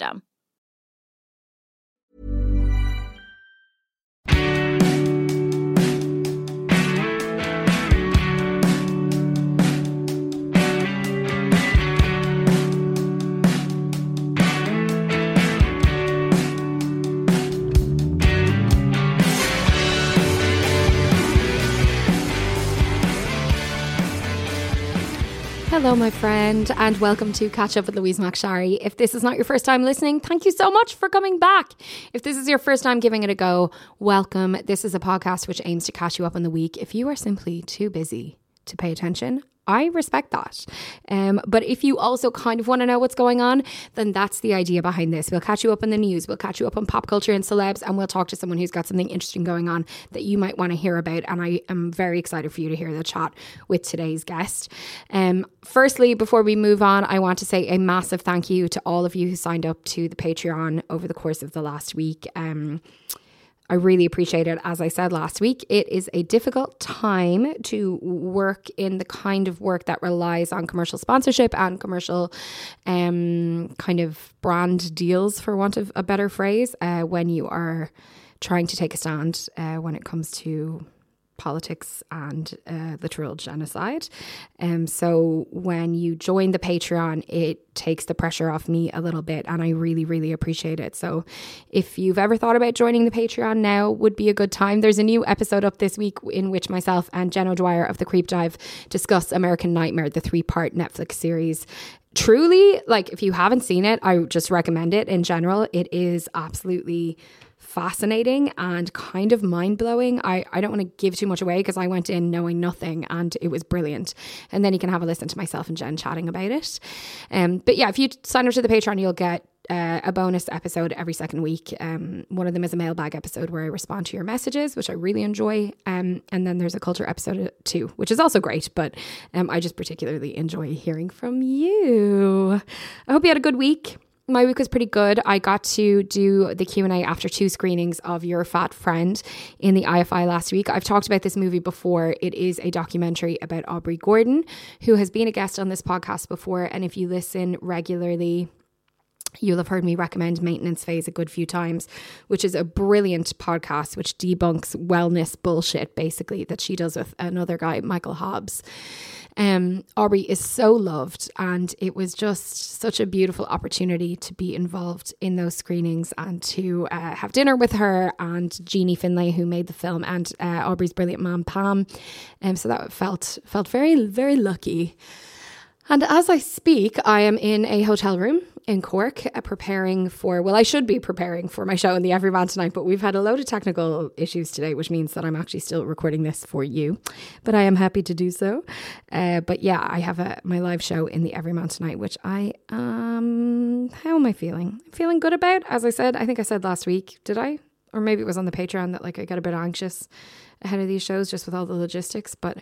system. Hello, my friend, and welcome to Catch Up with Louise McSharry. If this is not your first time listening, thank you so much for coming back. If this is your first time giving it a go, welcome. This is a podcast which aims to catch you up on the week if you are simply too busy to pay attention I respect that. Um, but if you also kind of want to know what's going on, then that's the idea behind this. We'll catch you up on the news, we'll catch you up on pop culture and celebs, and we'll talk to someone who's got something interesting going on that you might want to hear about. And I am very excited for you to hear the chat with today's guest. Um, firstly, before we move on, I want to say a massive thank you to all of you who signed up to the Patreon over the course of the last week. Um, I really appreciate it. As I said last week, it is a difficult time to work in the kind of work that relies on commercial sponsorship and commercial um, kind of brand deals, for want of a better phrase, uh, when you are trying to take a stand uh, when it comes to politics and uh, literal genocide. Um, so when you join the Patreon, it takes the pressure off me a little bit, and I really, really appreciate it. So if you've ever thought about joining the Patreon, now would be a good time. There's a new episode up this week in which myself and Jen O'Dwyer of the Creep Dive discuss American Nightmare, the three part Netflix series truly like if you haven't seen it i just recommend it in general it is absolutely fascinating and kind of mind blowing. I, I don't want to give too much away because I went in knowing nothing and it was brilliant. And then you can have a listen to myself and Jen chatting about it. Um, but yeah, if you sign up to the Patreon, you'll get uh, a bonus episode every second week. Um, one of them is a mailbag episode where I respond to your messages, which I really enjoy. Um, and then there's a culture episode too, which is also great, but um, I just particularly enjoy hearing from you. I hope you had a good week my week was pretty good. I got to do the Q&A after two screenings of Your Fat Friend in the IFI last week. I've talked about this movie before. It is a documentary about Aubrey Gordon, who has been a guest on this podcast before. And if you listen regularly, You'll have heard me recommend Maintenance Phase a good few times, which is a brilliant podcast which debunks wellness bullshit, basically, that she does with another guy, Michael Hobbs. Um, Aubrey is so loved, and it was just such a beautiful opportunity to be involved in those screenings and to uh, have dinner with her and Jeanie Finlay, who made the film, and uh, Aubrey's brilliant mom Pam. Um, so that felt felt very very lucky. And as I speak, I am in a hotel room in Cork uh, preparing for, well, I should be preparing for my show in the Everyman tonight, but we've had a load of technical issues today, which means that I'm actually still recording this for you. But I am happy to do so. Uh, but yeah, I have a, my live show in the Everyman tonight, which I, um, how am I feeling? I'm feeling good about. As I said, I think I said last week, did I? Or maybe it was on the Patreon that like I got a bit anxious ahead of these shows just with all the logistics. But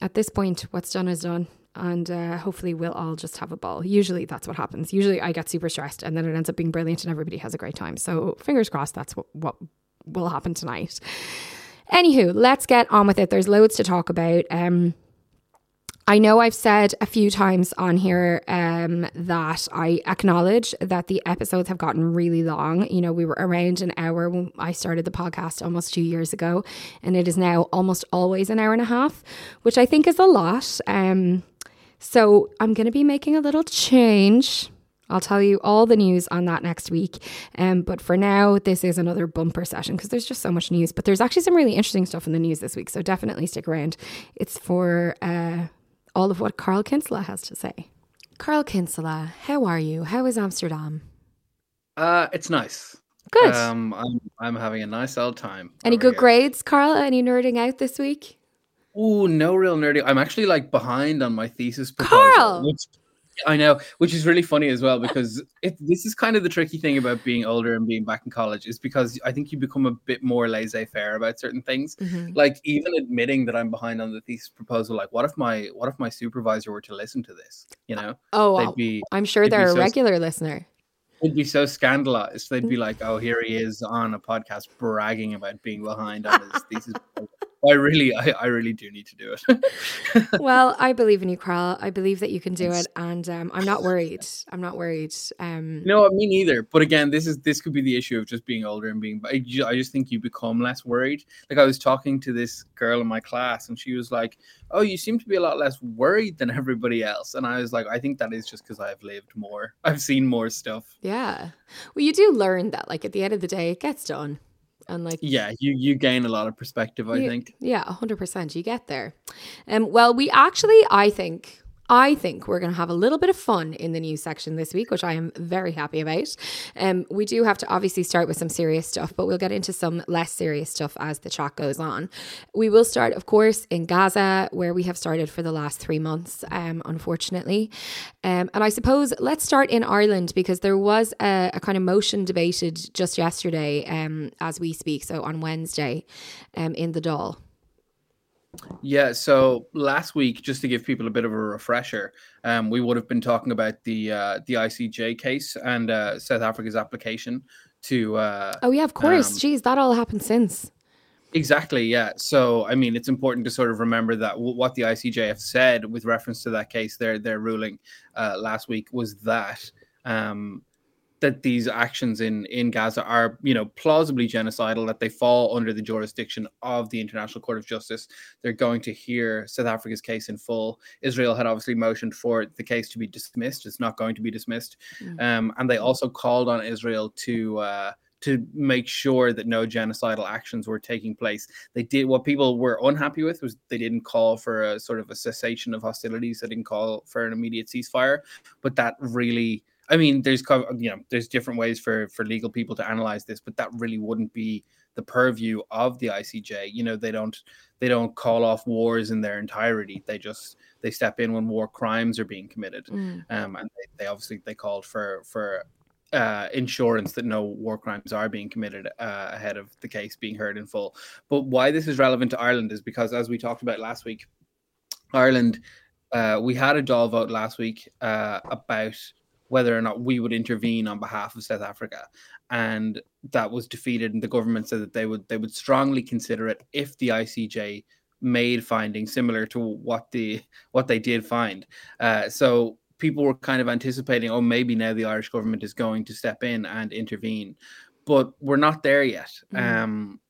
at this point, what's done is done and uh, hopefully we'll all just have a ball. Usually that's what happens. Usually I get super stressed and then it ends up being brilliant and everybody has a great time. So fingers crossed that's what, what will happen tonight. Anywho, let's get on with it. There's loads to talk about. Um, I know I've said a few times on here um, that I acknowledge that the episodes have gotten really long. You know, we were around an hour when I started the podcast almost two years ago, and it is now almost always an hour and a half, which I think is a lot. Um, so I'm going to be making a little change. I'll tell you all the news on that next week. Um, but for now, this is another bumper session because there's just so much news. But there's actually some really interesting stuff in the news this week. So definitely stick around. It's for uh, all of what Carl Kinsella has to say. Carl Kinsella, how are you? How is Amsterdam? Uh, it's nice. Good. Um, I'm I'm having a nice old time. Any good here. grades, Carl? Any nerding out this week? Ooh, no real nerdy. I'm actually like behind on my thesis proposal. Carl! Which, I know, which is really funny as well because it, this is kind of the tricky thing about being older and being back in college is because I think you become a bit more laissez-faire about certain things. Mm-hmm. Like even admitting that I'm behind on the thesis proposal, like what if my what if my supervisor were to listen to this? You know, Oh, they'd be I'm sure they're a so- regular listener. they'd be so scandalized. They'd Mm. be like, "Oh, here he is on a podcast bragging about being behind on his thesis." proposal." I really, I, I really do need to do it. well, I believe in you, Carl. I believe that you can do it, and um, I'm not worried. I'm not worried. Um, no, me neither. But again, this is this could be the issue of just being older and being. I ju- I just think you become less worried. Like I was talking to this girl in my class, and she was like, "Oh, you seem to be a lot less worried than everybody else." And I was like, "I think that is just because I've lived more. I've seen more stuff." Yeah. Well, you do learn that, like, at the end of the day, it gets done. And, like, Yeah, you you gain a lot of perspective. I you- think. Yeah, 100%. You get there. Um, well, we actually, I think, I think we're going to have a little bit of fun in the news section this week, which I am very happy about. Um, we do have to obviously start with some serious stuff, but we'll get into some less serious stuff as the chat goes on. We will start, of course, in Gaza, where we have started for the last three months, um, unfortunately. Um, and I suppose let's start in Ireland because there was a, a kind of motion debated just yesterday um, as we speak, so on Wednesday um, in the Dáil. Yeah, so last week, just to give people a bit of a refresher, um, we would have been talking about the uh, the ICJ case and uh, South Africa's application to uh, Oh yeah, of course. Um, Jeez, that all happened since. exactly yeah. So I mean, it's important to sort of remember that w- what the ICJ have said with reference to that case, their their ruling uh, last week was that um, that these actions in in Gaza are you know plausibly genocidal, that they fall under the jurisdiction of the International Court of Justice. They're going to hear South Africa's case in full. Israel had obviously motioned for the case to be dismissed. It's not going to be dismissed, Mm. um, and they also called on Israel to. Uh, to make sure that no genocidal actions were taking place, they did. What people were unhappy with was they didn't call for a sort of a cessation of hostilities. They didn't call for an immediate ceasefire, but that really I mean, there's you know, there's different ways for for legal people to analyze this, but that really wouldn't be the purview of the ICJ. You know, they don't they don't call off wars in their entirety. They just they step in when war crimes are being committed, Mm. um, and they, they obviously they called for for uh, insurance that no war crimes are being committed uh, ahead of the case being heard in full. But why this is relevant to Ireland is because, as we talked about last week, Ireland, uh, we had a Dáil vote last week uh, about whether or not we would intervene on behalf of South Africa, and that was defeated. And the government said that they would they would strongly consider it if the ICJ made findings similar to what the what they did find. Uh, so people were kind of anticipating, oh, maybe now the Irish government is going to step in and intervene, but we're not there yet. Mm. Um,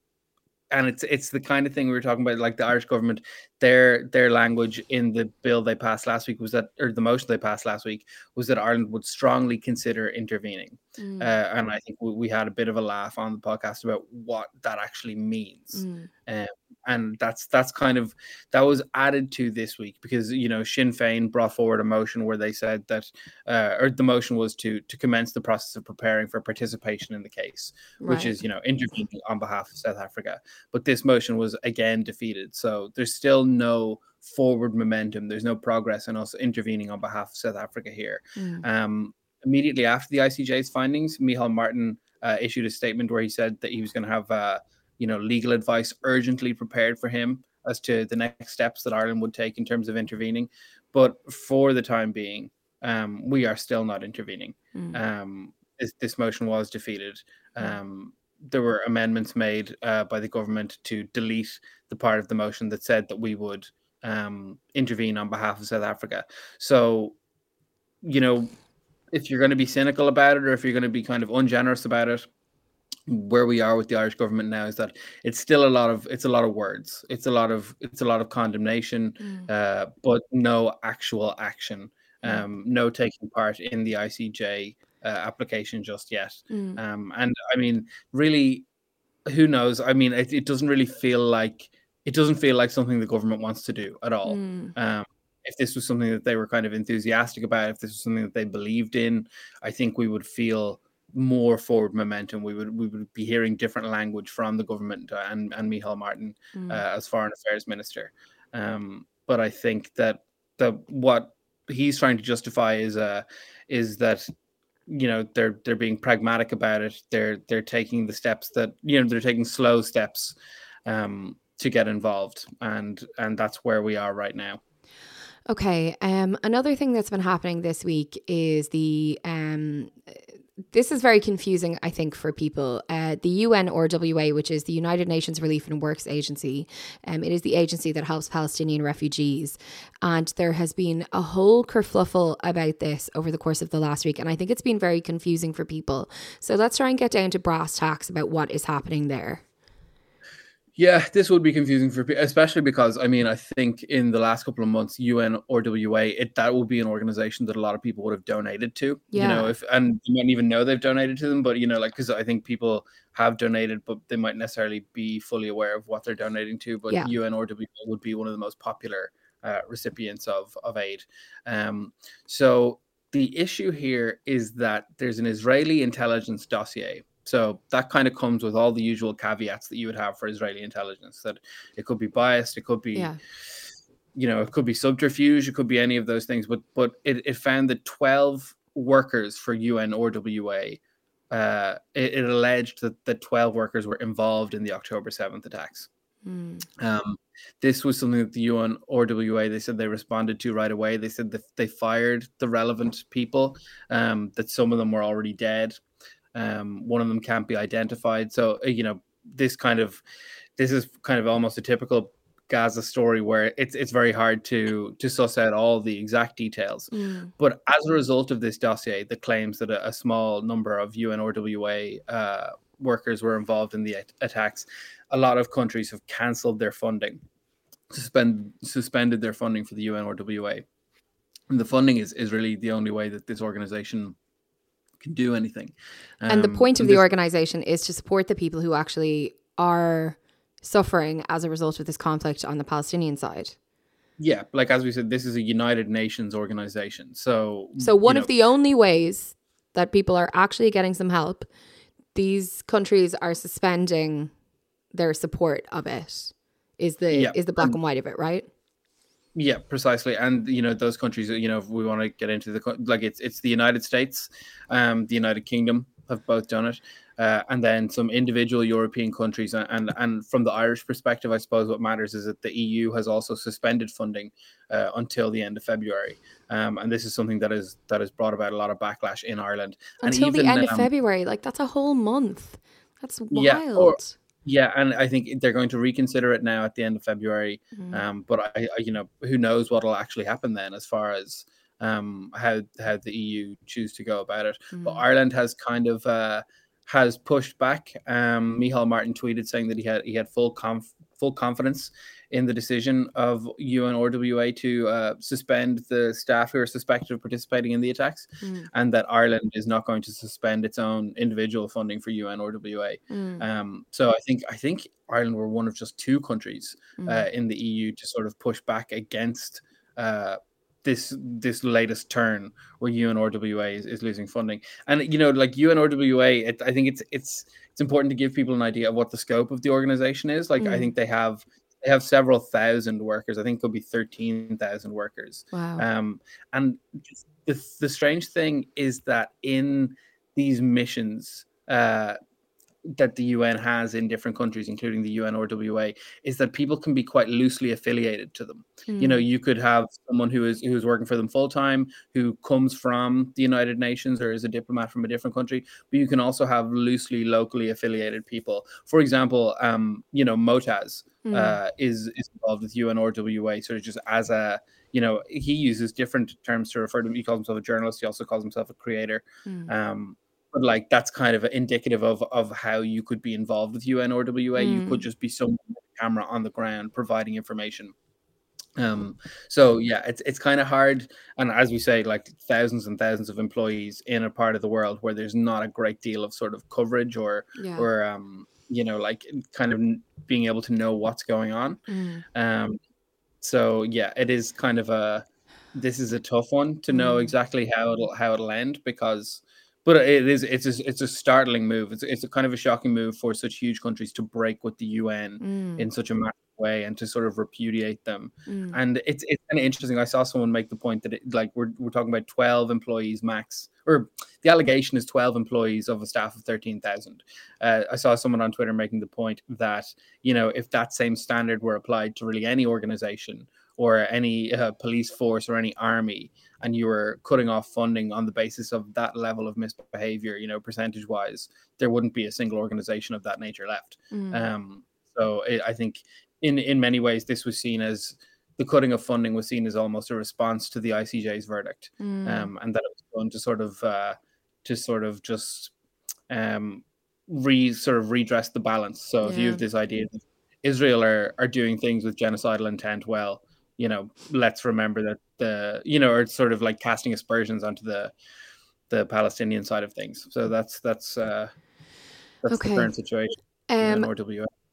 and it's it's the kind of thing we were talking about, like the Irish government, their their language in the bill they passed last week was that, or the motion they passed last week was that Ireland would strongly consider intervening. Mm. Uh, and I think we, we had a bit of a laugh on the podcast about what that actually means Mm. and that's that's kind of that was added to this week because you know Sinn Féin brought forward a motion where they said that uh, or the motion was to to commence the process of preparing for participation in the case which is you know intervening on behalf of South Africa but this motion was again defeated so there's still no forward momentum there's no progress in us intervening on behalf of South Africa here Mm. um, immediately after the ICJ's findings, Micheál Martin uh, issued a statement where he said that he was going to have, uh, you know, legal advice urgently prepared for him as to the next steps that Ireland would take in terms of intervening. But for the time being, um, we are still not intervening. Mm. Um, this, this motion was defeated. Um, there were amendments made uh, by the government to delete the part of the motion that said that we would um, intervene on behalf of South Africa. So, you know, if you're going to be cynical about it or if you're going to be kind of ungenerous about it, where we are with the Irish government now is that it's still a lot of it's a lot of words. It's a lot of it's a lot of condemnation, mm. uh, but no actual action. Mm. Um, no taking part in the ICJ uh, application just yet. Mm. Um, and I mean, really, who knows? I mean, it, it, doesn't really feel like it doesn't feel like something the government wants to do at all. Mm. Um, if this was something that they were kind of enthusiastic about, if this was something that they believed in, I think we would feel more forward momentum. We would we would be hearing different language from the government uh, and and Micheál Martin mm. uh, as foreign affairs minister. Um, but I think that the what he's trying to justify is uh is that you know they're they're being pragmatic about it. They're they're taking the steps that you know they're taking slow steps um, to get involved, and and that's where we are right now. Okay. Um, another thing that's been happening this week is the um, this is very confusing, I think, for people. Uh, the UNRWA, which is the United Nations Relief and Works Agency, um, it is the agency that helps Palestinian refugees. And there has been a whole kerfluffle about this over the course of the last week. And I think it's been very confusing for people. So let's try and get down to brass tacks about what is happening there. Yeah, this would be confusing for people, especially because I mean, I think in the last couple of months, UNRWA, it that will be an organization that a lot of people would have donated to. Yeah. You know, if and you might even know they've donated to them, but you know, like because I think people have donated, but they might necessarily be fully aware of what they're donating to. But yeah. UNRWA would be one of the most popular uh, recipients of of aid. Um, so the issue here is that there's an Israeli intelligence dossier so that kind of comes with all the usual caveats that you would have for Israeli intelligence that it could be biased, it could be, yeah. you know, it could be subterfuge, it could be any of those things. But but it, it found that 12 workers for UNRWA, uh, it, it, alleged that the 12 workers were involved in the October 7th attacks. Mm. Um, this was something that the UN or WA they said they responded to right away. They said that they fired the relevant people, um, that some of them were already dead um, one of them can't be identified. So uh, you know, this kind of this is kind of almost a typical Gaza story where it's it's very hard to to suss out all the exact details. Mm. But as a result of this dossier the claims that a, a small number of UNRWA uh, workers were involved in the attacks, a lot of countries have cancelled their funding, suspend suspended their funding for the UNRWA. And the funding is, is really the only way that this organization can do anything. Um, and the um, point of the organization is to support the people who actually are suffering as a result of this conflict on the Palestinian side. Yeah, like as we said, this is a United Nations organization. So, so one of the only ways that people are actually getting some help, these countries are suspending their support of it. Is the yeah. is the black and white of it, right? Yeah, precisely. And you know those countries. You know, if we want to get into the like, it's it's the United States, um, the United Kingdom have both done it, uh, and then some individual European countries. And, and and from the Irish perspective, I suppose what matters is that the EU has also suspended funding uh, until the end of February. Um, and this is something that is that has brought about a lot of backlash in Ireland. Until even, the end um, of February, like that's a whole month. That's wild. Yeah, or, yeah, and I think they're going to reconsider it now at the end of February. Mm-hmm. Um, but I, I, you know, who knows what will actually happen then, as far as um, how how the EU choose to go about it. Mm-hmm. But Ireland has kind of uh, has pushed back. Um, Micheál Martin tweeted saying that he had he had full conf- full confidence in the decision of UN UNRWA to uh, suspend the staff who are suspected of participating in the attacks, mm. and that Ireland is not going to suspend its own individual funding for UNRWA. Mm. Um, so I think I think Ireland were one of just two countries mm. uh, in the EU to sort of push back against. Uh, this this latest turn where UNRWA is, is losing funding, and you know, like UNRWA, it, I think it's it's it's important to give people an idea of what the scope of the organization is. Like, I mm. think they have they have several thousand workers. I think could be thirteen thousand workers. Wow. Um, and the the strange thing is that in these missions, uh, that the UN has in different countries, including the UNRWA, is that people can be quite loosely affiliated to them. Mm. You know, hmm. you could have someone who is who is working for them full time, who comes from the United Nations or is a diplomat from a different country, but you can also have loosely locally affiliated people. For example, um, you know, Motaz mm. uh, is is involved with UNRWA, sort of just as a you know, he uses different terms to refer to him. He calls himself a journalist. He also calls himself a creator. Mm. Um, but like that's kind of indicative of of how you could be involved with UNRWA. Mm. You could mm. just be someone with a camera on the ground providing information. Um, so yeah, it's it's kind of hard, and as we say, like thousands and thousands of employees in a part of the world where there's not a great deal of sort of coverage or yeah. or um, you know, like kind of being able to know what's going on. Mm. Um, so yeah, it is kind of a this is a tough one to know mm. exactly how it'll how it'll end because but it is it's a, it's a startling move. It's it's a kind of a shocking move for such huge countries to break with the UN mm. in such a massive way and to sort of repudiate them. Mm. And it's it's kind of interesting. I saw someone make the point that it, like we're we're talking about twelve employees max, or the allegation is twelve employees of a staff of thirteen thousand. Uh, I saw someone on Twitter making the point that you know if that same standard were applied to really any organization or any uh, police force or any army and you were cutting off funding on the basis of that level of misbehavior, you know, percentage wise, there wouldn't be a single organization of that nature left. Mm. Um, so it, I think in in many ways this was seen as the cutting of funding was seen as almost a response to the ICJ's verdict, mm. um, and that it was going to sort of uh, to sort of just um, re sort of redress the balance. So yeah. if you have this idea that Israel are are doing things with genocidal intent, well, you know, let's remember that the you know, or sort of like casting aspersions onto the the Palestinian side of things. So that's that's uh that's okay. the current situation. Um, in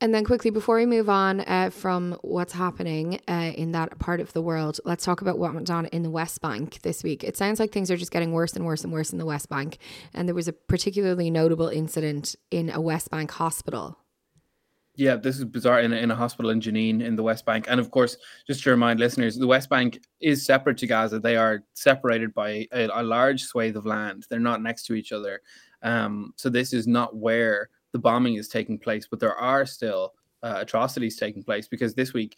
And then quickly before we move on uh, from what's happening uh, in that part of the world, let's talk about what went on in the West Bank this week. It sounds like things are just getting worse and worse and worse in the West Bank, and there was a particularly notable incident in a West Bank hospital yeah, this is bizarre in a, in a hospital in Jenin in the West Bank. And of course, just to remind listeners, the West Bank is separate to Gaza. They are separated by a, a large swathe of land. They're not next to each other. Um, so this is not where the bombing is taking place, but there are still uh, atrocities taking place because this week,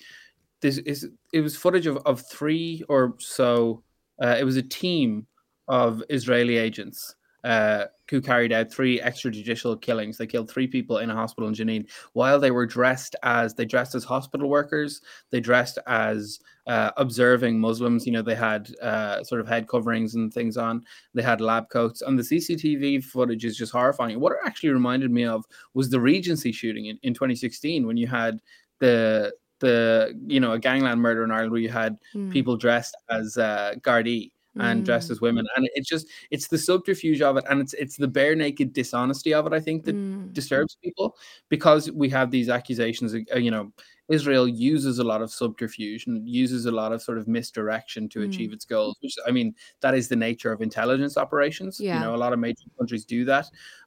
this is it was footage of, of three or so. Uh, it was a team of Israeli agents uh, who carried out three extrajudicial killings. They killed three people in a hospital in Jenin while they were dressed as they dressed as hospital workers. They dressed as uh, observing Muslims. You know, they had uh, sort of head coverings and things on. They had lab coats, and the CCTV footage is just horrifying. What it actually reminded me of was the Regency shooting in, in 2016 when you had the the you know a gangland murder in Ireland where you had mm. people dressed as uh, Gardaí and mm. dressed as women and it's just it's the subterfuge of it and it's it's the bare naked dishonesty of it i think that mm. disturbs people because we have these accusations uh, you know israel uses a lot of subterfuge and uses a lot of sort of misdirection to mm. achieve its goals which i mean that is the nature of intelligence operations yeah. you know a lot of major countries do that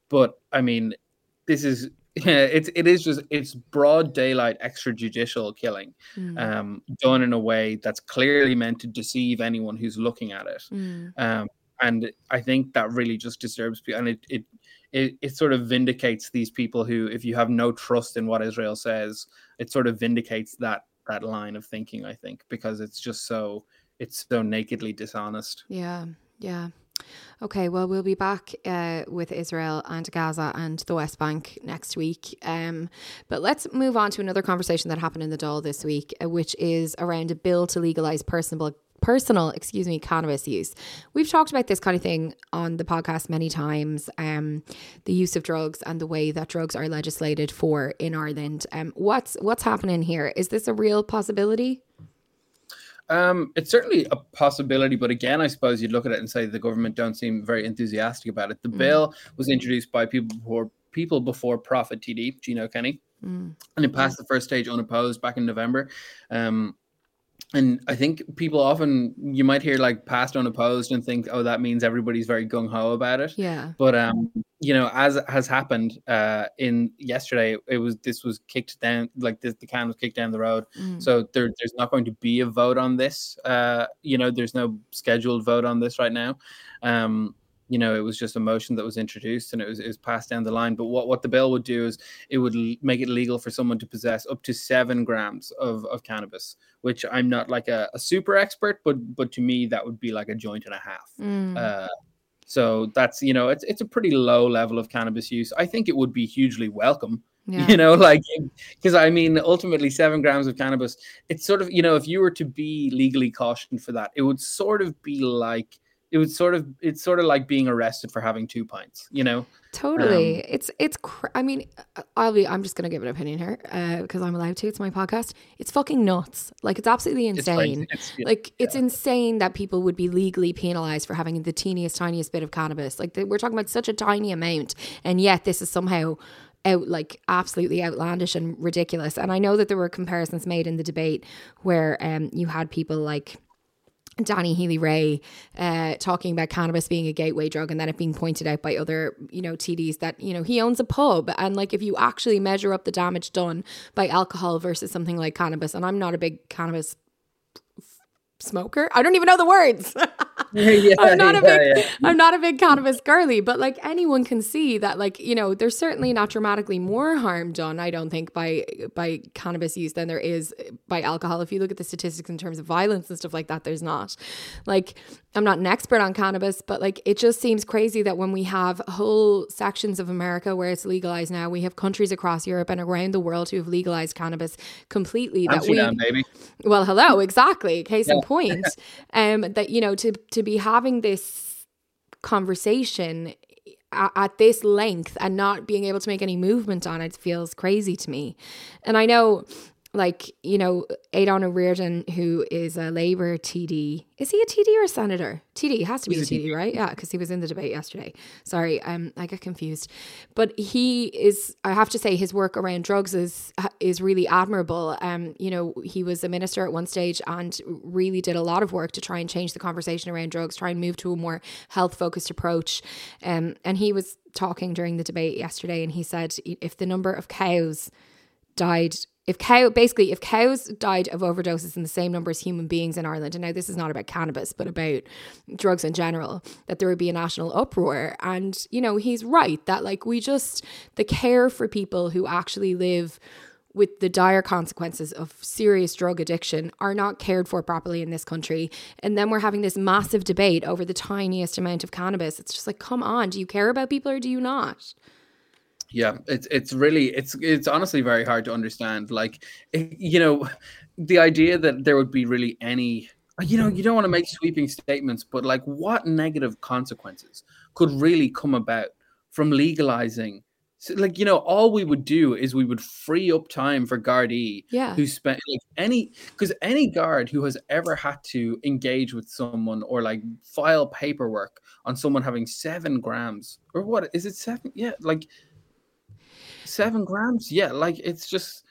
but i mean this is yeah, it's it is just it's broad daylight extrajudicial killing, mm. um, done in a way that's clearly meant to deceive anyone who's looking at it. Mm. Um, and I think that really just disturbs people, and it, it it it sort of vindicates these people who, if you have no trust in what Israel says, it sort of vindicates that that line of thinking. I think because it's just so it's so nakedly dishonest. Yeah, yeah. Okay, well, we'll be back uh, with Israel and Gaza and the West Bank next week. Um, but let's move on to another conversation that happened in the Dáil this week, uh, which is around a bill to legalize personal personal, excuse me, cannabis use. We've talked about this kind of thing on the podcast many times. Um, the use of drugs and the way that drugs are legislated for in Ireland. Um, what's what's happening here? Is this a real possibility? Um, it's certainly a possibility, but again, I suppose you'd look at it and say the government don't seem very enthusiastic about it. The mm. bill was introduced by people before people before Profit TD, Gino Kenny, mm. and it passed the first stage unopposed back in November. Um, and I think people often you might hear like passed unopposed and think, oh, that means everybody's very gung ho about it. Yeah. But um, you know, as has happened uh in yesterday, it was this was kicked down, like this, the can was kicked down the road. Mm. So there, there's not going to be a vote on this. Uh, you know, there's no scheduled vote on this right now. Um, you know it was just a motion that was introduced and it was, it was passed down the line but what, what the bill would do is it would l- make it legal for someone to possess up to seven grams of, of cannabis which i'm not like a, a super expert but but to me that would be like a joint and a half Mm. uh, so that's you know it's it's a pretty low level of cannabis use i think it would be hugely welcome yeah. you know like because i mean ultimately seven grams of cannabis it's sort of you know if you were to be legally cautioned for that it would sort of be like it would sort of it's sort of like being arrested for having two pints you know Totally. Um, it's it's cr- I mean, uh, I'll be I'm just going to give an opinion here because I'm allowed to. It's my podcast. It's fucking nuts. Like it's absolutely insane. It's- yeah. Like it's insane that people would be legally penalized for having the teeniest tiniest bit of cannabis. Like they, we're talking about such a tiny amount and yet this is somehow out like absolutely outlandish and ridiculous. And I know that there were comparisons made in the debate where um you had people like Danny Healy-Rae uh, talking about cannabis being a gateway drug and then it being pointed out by other, you know, TDs that, you know, he owns a pub. And like if you actually measure up the damage done by alcohol versus something like cannabis, and I'm not a big cannabis smoker. I don't even know the words. yeah, I'm not a yeah, big yeah. I'm not a big cannabis girly, but like anyone can see that like, you know, there's certainly not dramatically more harm done, I don't think, by by cannabis use than there is by alcohol. If you look at the statistics in terms of violence and stuff like that, there's not. Like I'm not an expert on cannabis, but like it just seems crazy that when we have whole sections of America where it's legalized now, we have countries across Europe and around the world who have legalized cannabis completely that we Amsterdam, baby. well, hello, exactly. Case in point, um, that you know to to be having this conversation at, at this length and not being able to make any movement on it feels crazy to me. And I know, like you know, Aodhán Ó Ríordáin, who is a Labour TD, is he a TD or a senator? TD has to be He's a a TD, right? Yeah, because he was in the debate yesterday. Sorry, um, I get confused. But he is. I have to say, his work around drugs is is really admirable. Um, you know, he was a minister at one stage and really did a lot of work to try and change the conversation around drugs, try and move to a more health focused approach. Um, and he was talking during the debate yesterday, and he said if the number of cows died if cow basically if cows died of overdoses in the same number as human beings in Ireland and now this is not about cannabis but about drugs in general that there would be a national uproar. And you know he's right that like we just the care for people who actually live with the dire consequences of serious drug addiction are not cared for properly in this country. And then we're having this massive debate over the tiniest amount of cannabis. It's just like come on do you care about people or do you not yeah it's it's really it's it's honestly very hard to understand like it- you know the idea that there would be really any you know you don't want to make sweeping statements but like what negative consequences could really come about from legalizing so, like you know all we would do is we would free up time for Gardaí yeah. who spent like any because any guard who has ever had to engage with someone or like file paperwork on someone having seven grams or what is it seven? Yeah like seven grams? Yeah like it's just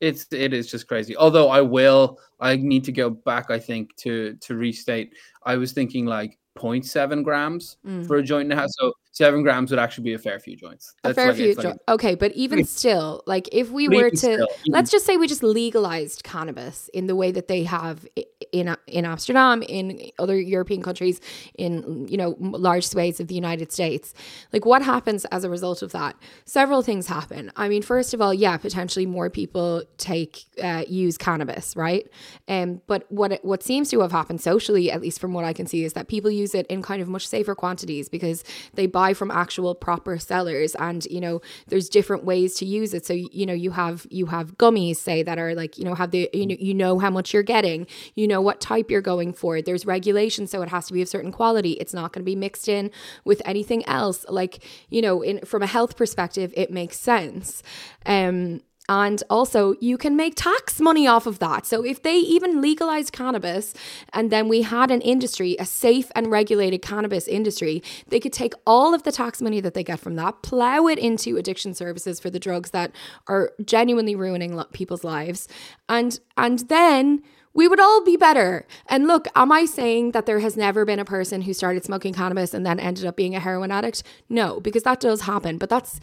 it's it is just crazy. Although i will i need to go back i think to to restate. I was thinking like 0.7 grams Mm. for a joint now. So seven grams would actually be a fair few joints. A fair like- few like- jo- okay but even Even- still like if we were to still, let's just say we just legalized cannabis in the way that they have in in Amsterdam in other European countries in you know large swathes of the United States. Like what happens as a result of that? Several things happen. I mean first of all yeah potentially more people take uh, use cannabis right? Um but what what seems to have happened socially at least from what i can see is that people use it in kind of much safer quantities because they buy from actual proper sellers. And you know there's different ways to use it. So you know you have you have gummies say that are like you know have the you know you know how much you're getting. You know what type you're going for. There's regulations so it has to be of certain quality. It's not going to be mixed in with anything else. Like you know in from a health perspective it makes sense. Um and also, you can make tax money off of that. So, if they even legalized cannabis and then we had an industry, a safe and regulated cannabis industry, they could take all of the tax money that they get from that, plow it into addiction services for the drugs that are genuinely ruining people's lives. And, and then we would all be better. And look, am I saying that there has never been a person who started smoking cannabis and then ended up being a heroin addict? No, because that does happen. But that's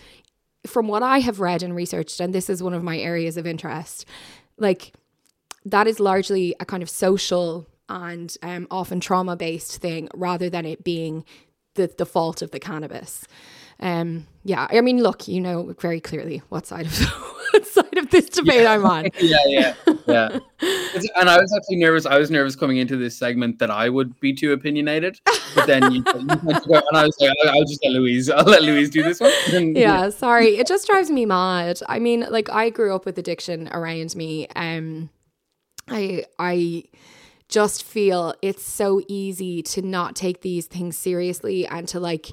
from what I have read and researched, and this is one of my areas of interest, like that is largely a kind of social and um, often trauma based thing rather than it being the, the fault of the cannabis. Um, yeah, I mean, look, you know very clearly what side of what side of this debate yeah. I'm on. yeah, yeah, yeah. and I was actually nervous. I was nervous coming into this segment that I would be too opinionated, but then you, you and I was like, I'll, I'll, just let Louise. I'll let Louise do this one. And, yeah, yeah, sorry. It just drives me mad. I mean, like I grew up with addiction around me. Um, I I just feel it's so easy to not take these things seriously and to like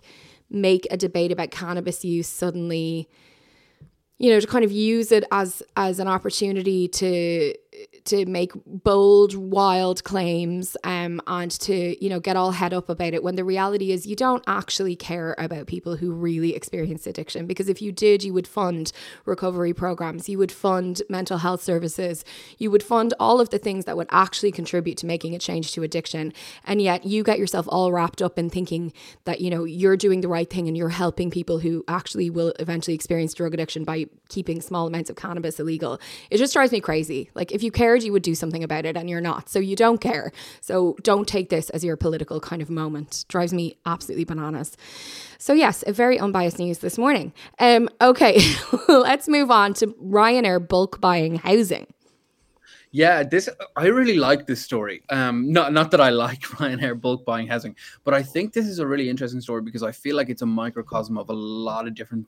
make a debate about cannabis use suddenly you know to kind of use it as as an opportunity to to make bold, wild claims um, and to, you know, get all head up about it when the reality is you don't actually care about people who really experience addiction. Because if you did, you would fund recovery programs, you would fund mental health services, you would fund all of the things that would actually contribute to making a change to addiction. And yet you get yourself all wrapped up in thinking that, you know, you're doing the right thing and you're helping people who actually will eventually experience drug addiction by keeping small amounts of cannabis illegal. It just drives me crazy. Like, if you cared, you would do something about it, and you're not. So you don't care. So don't take this as your political kind of moment. Drives me absolutely bananas. So yes, a very unbiased news this morning. Um, okay, let's move on to Ryanair bulk buying housing. Yeah, this I really like this story. Um, not not that I like Ryanair bulk buying housing, but I think this is a really interesting story because I feel like it's a microcosm of a lot of different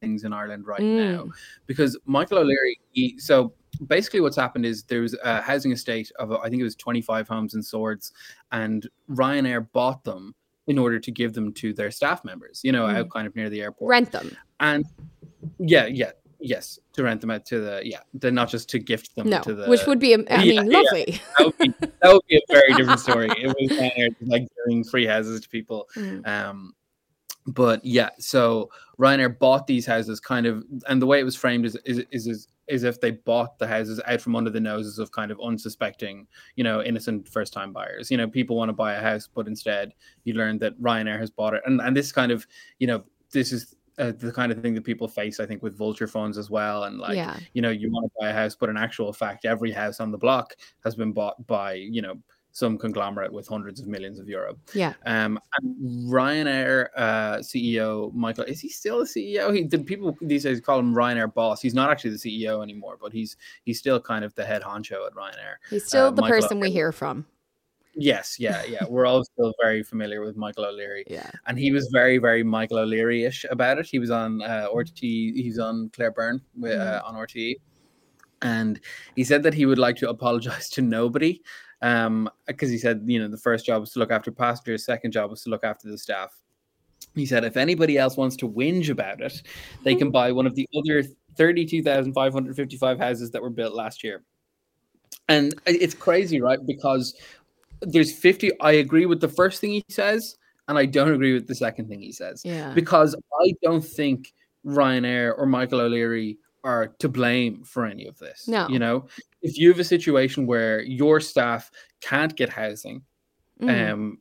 things in Ireland right mm. now. Because Michael O'Leary, he, so basically what's happened is there's a housing estate of I think it was 25 homes in Swords, and Ryanair bought them in order to give them to their staff members. You know, mm. out kind of near the airport. Rent them. And yeah, yeah, yes, to rent them out to the yeah, then not just to gift them no, to the which would be I yeah, mean lovely. Yeah, that, would be, that would be a very different story. It was like giving free houses to people. Mm. Um, but yeah, so Ryanair bought these houses kind of, and the way it was framed is is is, is if they bought the houses out from under the noses of kind of unsuspecting, you know, innocent first time buyers. You know, people want to buy a house, but instead you learn that Ryanair has bought it, and and this kind of, you know, this is uh, the kind of thing that people face, I think, with vulture funds as well. And like, yeah. you know, you want to buy a house, but in actual fact, every house on the block has been bought by, you know, some conglomerate with hundreds of millions of euro. Yeah. Um, and Ryanair uh, CEO Michael is he still the CEO? He the people these days call him Ryanair boss. He's not actually the CEO anymore, but he's he's still kind of the head honcho at Ryanair. He's still uh, the Michael person we hear from. Yes, yeah, yeah. We're all still very familiar with Michael O'Leary. Yeah. And he was very, very Michael O'Leary-ish about it. He was on uh, RT. He's on Claire Byrne uh, mm. on RTE, and he said that he would like to apologize to nobody um, because he said, you know, the first job was to look after passengers, second job was to look after the staff. He said, if anybody else wants to whinge about it, they can buy one of the other 32,555 houses that were built last year. And it's crazy, right? Because there's 50. I agree with the first thing he says, and I don't agree with the second thing he says. Yeah. Because I don't think Ryanair or Michael O'Leary are to blame for any of this. No. You know, if you have a situation where your staff can't get housing, mm. um,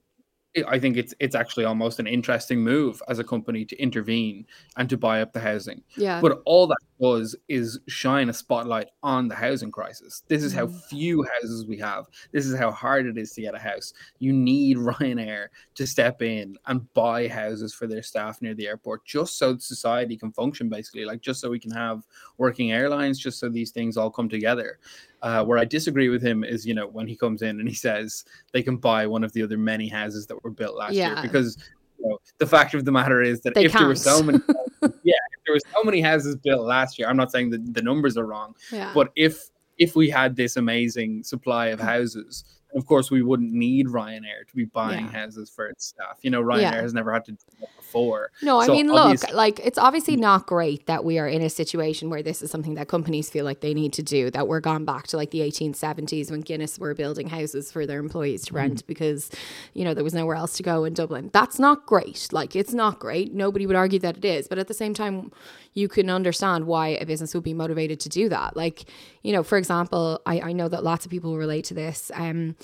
I think it's it's actually almost an interesting move as a company to intervene and to buy up the housing. Yeah. But all that does is shine a spotlight on the housing crisis. This is how mm. few houses we have. This is how hard it is to get a house. You need Ryanair to step in and buy houses for their staff near the airport just so society can function basically, like just so we can have working airlines, just so these things all come together. Uh, where I disagree with him is, you know, when he comes in and he says they can buy one of the other many houses that were built last yeah. year. Because you know, the fact of the matter is that they if can't. there were so many, yeah, there were so many houses built last year, I'm not saying that the numbers are wrong, yeah. but if if we had this amazing supply of houses, of course, we wouldn't need Ryanair to be buying yeah. houses for its staff. You know, Ryanair yeah. has never had to do that before. No, I so mean, look, like it's obviously not great that we are in a situation where this is something that companies feel like they need to do. That we're gone back to like the 1870s when Guinness were building houses for their employees to rent mm. because, you know, there was nowhere else to go in Dublin. That's not great. Like, it's not great. Nobody would argue that it is, but at the same time, you can understand why a business would be motivated to do that. Like, you know, for example, I, I know that lots of people relate to this. Um,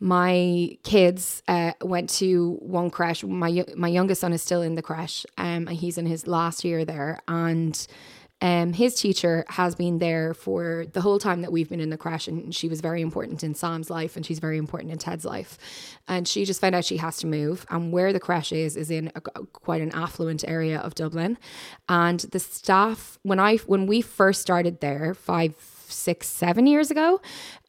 my kids uh, went to one crèche. My my youngest son is still in the crèche, um, and he's in his last year there, and Um, his teacher has been there for the whole time that we've been in the crèche, and she was very important in Sam's life, and she's very important in Ted's life. And she just found out she has to move, and where the crèche is is in a, quite an affluent area of Dublin. And the staff, when I when we first started there five, six, seven years ago,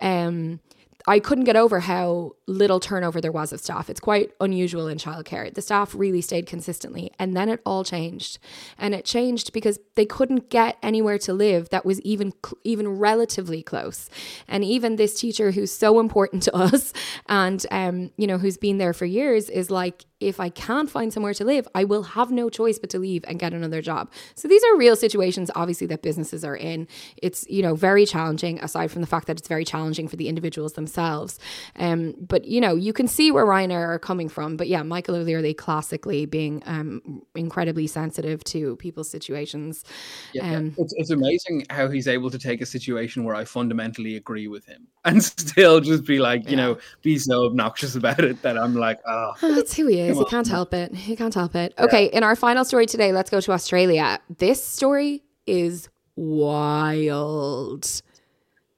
um, I couldn't get over how little turnover there was of staff. It's quite unusual in childcare. The staff really stayed consistently, and then it all changed. And it changed because they couldn't get anywhere to live that was even even relatively close. And even this teacher who's so important to us, and um, you know, who's been there for years, is like, if I can't find somewhere to live, I will have no choice but to leave and get another job. So these are real situations, obviously, that businesses are in. It's, you know, very challenging, aside from the fact that it's very challenging for the individuals themselves. Um, but, you know, you can see where Ryanair are coming from. But yeah, Michael O'Leary classically being um, incredibly sensitive to people's situations. Yeah, um, it's, it's amazing how he's able to take a situation where I fundamentally agree with him and still just be like, you yeah. know, be so obnoxious about it that I'm like, oh. That's who he is is. He can't help it. He can't help it. Okay, in our final story today, let's go to Australia. This story is wild.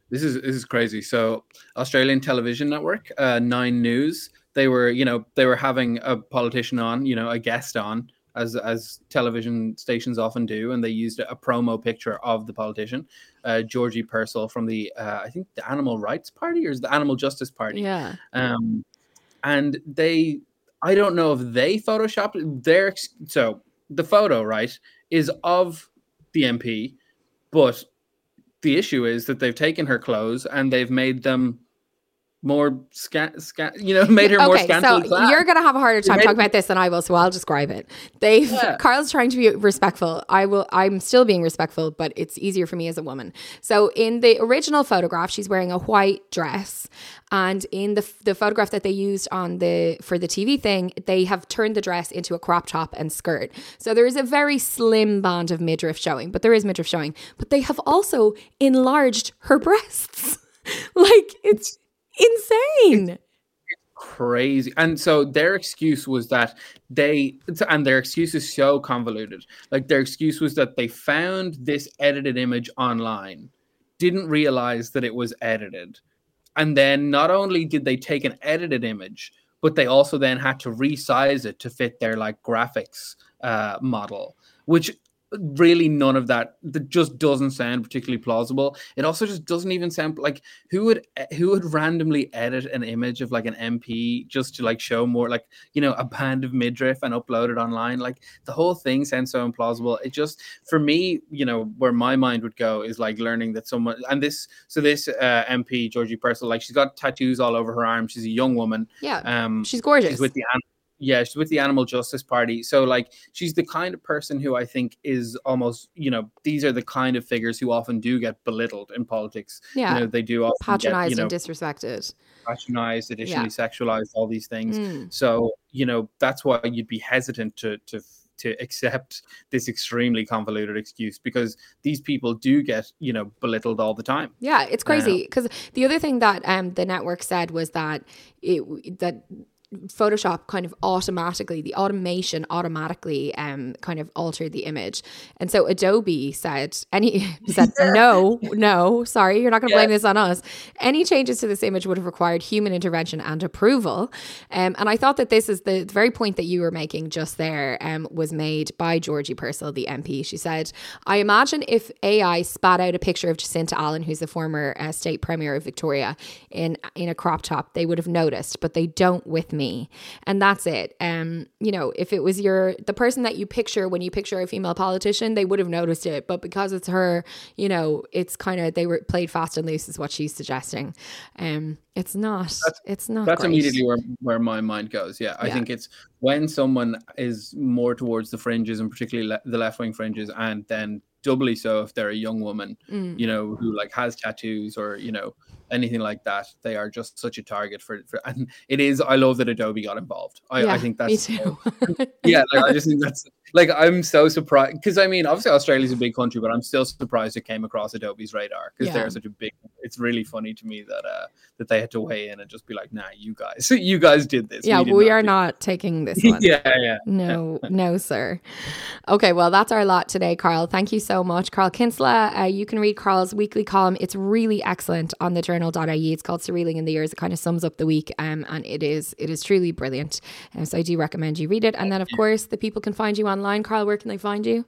This is this is crazy. So, Australian television network, uh, Nine News, they were, you know, they were having a politician on, you know, a guest on, as as television stations often do, and they used a, promo picture of the politician, uh, Georgie Purcell from the, uh, I think the Animal Rights Party or is the Animal Justice Party. Yeah. Um, and they I don't know if they photoshopped their so the photo right is of the MP, but the issue is that they've taken her clothes and they've made them more scan, scan you know, made her okay, more scantily so You're gonna have a harder time talking about this than I will, so I'll describe it. They've yeah. Carl's trying to be respectful. I will I'm still being respectful, but it's easier for me as a woman. So in the original photograph, she's wearing a white dress. And in the the photograph that they used on the for the TV thing, they have turned the dress into a crop top and skirt. So there is a very slim band of midriff showing, but there is midriff showing. But they have also enlarged her breasts. like it's insane. Crazy. And so their excuse was that they, and their excuse is so convoluted. Like their excuse was that they found this edited image online, didn't realize that it was edited. And then not only did they take an edited image, but they also then had to resize it to fit their like graphics uh, model, which really none of that that just doesn't sound particularly plausible. It also just doesn't even sound like who would who would randomly edit an image of like an mp just to like show more like you know a band of midriff and upload it online? Like the whole thing sounds so implausible. It just for me you know where my mind would go is like learning that someone and this so this uh, mp georgie purcell like she's got tattoos all over her arm. She's a young woman. Yeah. Um she's gorgeous. she's with the yeah, she's with the Animal Justice Party. So like she's the kind of person who I think is almost, you know, these are the kind of figures who often do get belittled in politics. Yeah. You know, they do often patronized get, you know, and disrespected. Patronized, additionally yeah. sexualized, all these things. Mm. So, you know, that's why you'd be hesitant to to to accept this extremely convoluted excuse because these people do get you know belittled all the time yeah it's crazy because the other thing that um the network said was that it that Photoshop kind of automatically, the automation automatically um, kind of altered the image. And so Adobe said, any said, no, no, sorry, you're not going to blame this on us. Any changes to this image would have required human intervention and approval. Um, and I thought that this is the, the very point that you were making just there um, was made by Georgie Purcell, the MP. She said, I imagine if AI spat out a picture of Jacinta Allan, who's the former uh, state premier of Victoria, in, in a crop top, they would have noticed, but they don't with me me and that's it um you know if it was your the person that you picture when you picture a female politician they would have noticed it but because it's her you know it's kind of they were played fast and loose is what she's suggesting um it's not that's, it's not that's great. immediately where, where my mind goes yeah i yeah. think it's when someone is more towards the fringes and particularly le- the left-wing fringes and then doubly so if they're a young woman mm. you know who like has tattoos or you know anything like that. They are just such a target for, for and it is. I love that Adobe got involved. I, yeah, I think that's me too. yeah. Like, I just think that's like I'm so surprised because I mean, obviously Australia's a big country, but I'm still surprised it came across Adobe's radar because yeah. they're such a big. It's really funny to me that uh that they had to weigh in and just be like, "Nah, you guys, you guys did this." Yeah, we, we not are not taking this one. yeah, yeah. No, no, sir. Okay, well, that's our lot today, Carl. Thank you so much, Carl Kinsella. Uh, you can read Carl's weekly column. It's really excellent on the journal.ie. It's called Surrealing in the Years. It kind of sums up the week, um, and it is it is truly brilliant. Um, so I do recommend you read it. And then, of course, the people can find you online. Carl, where can they find you?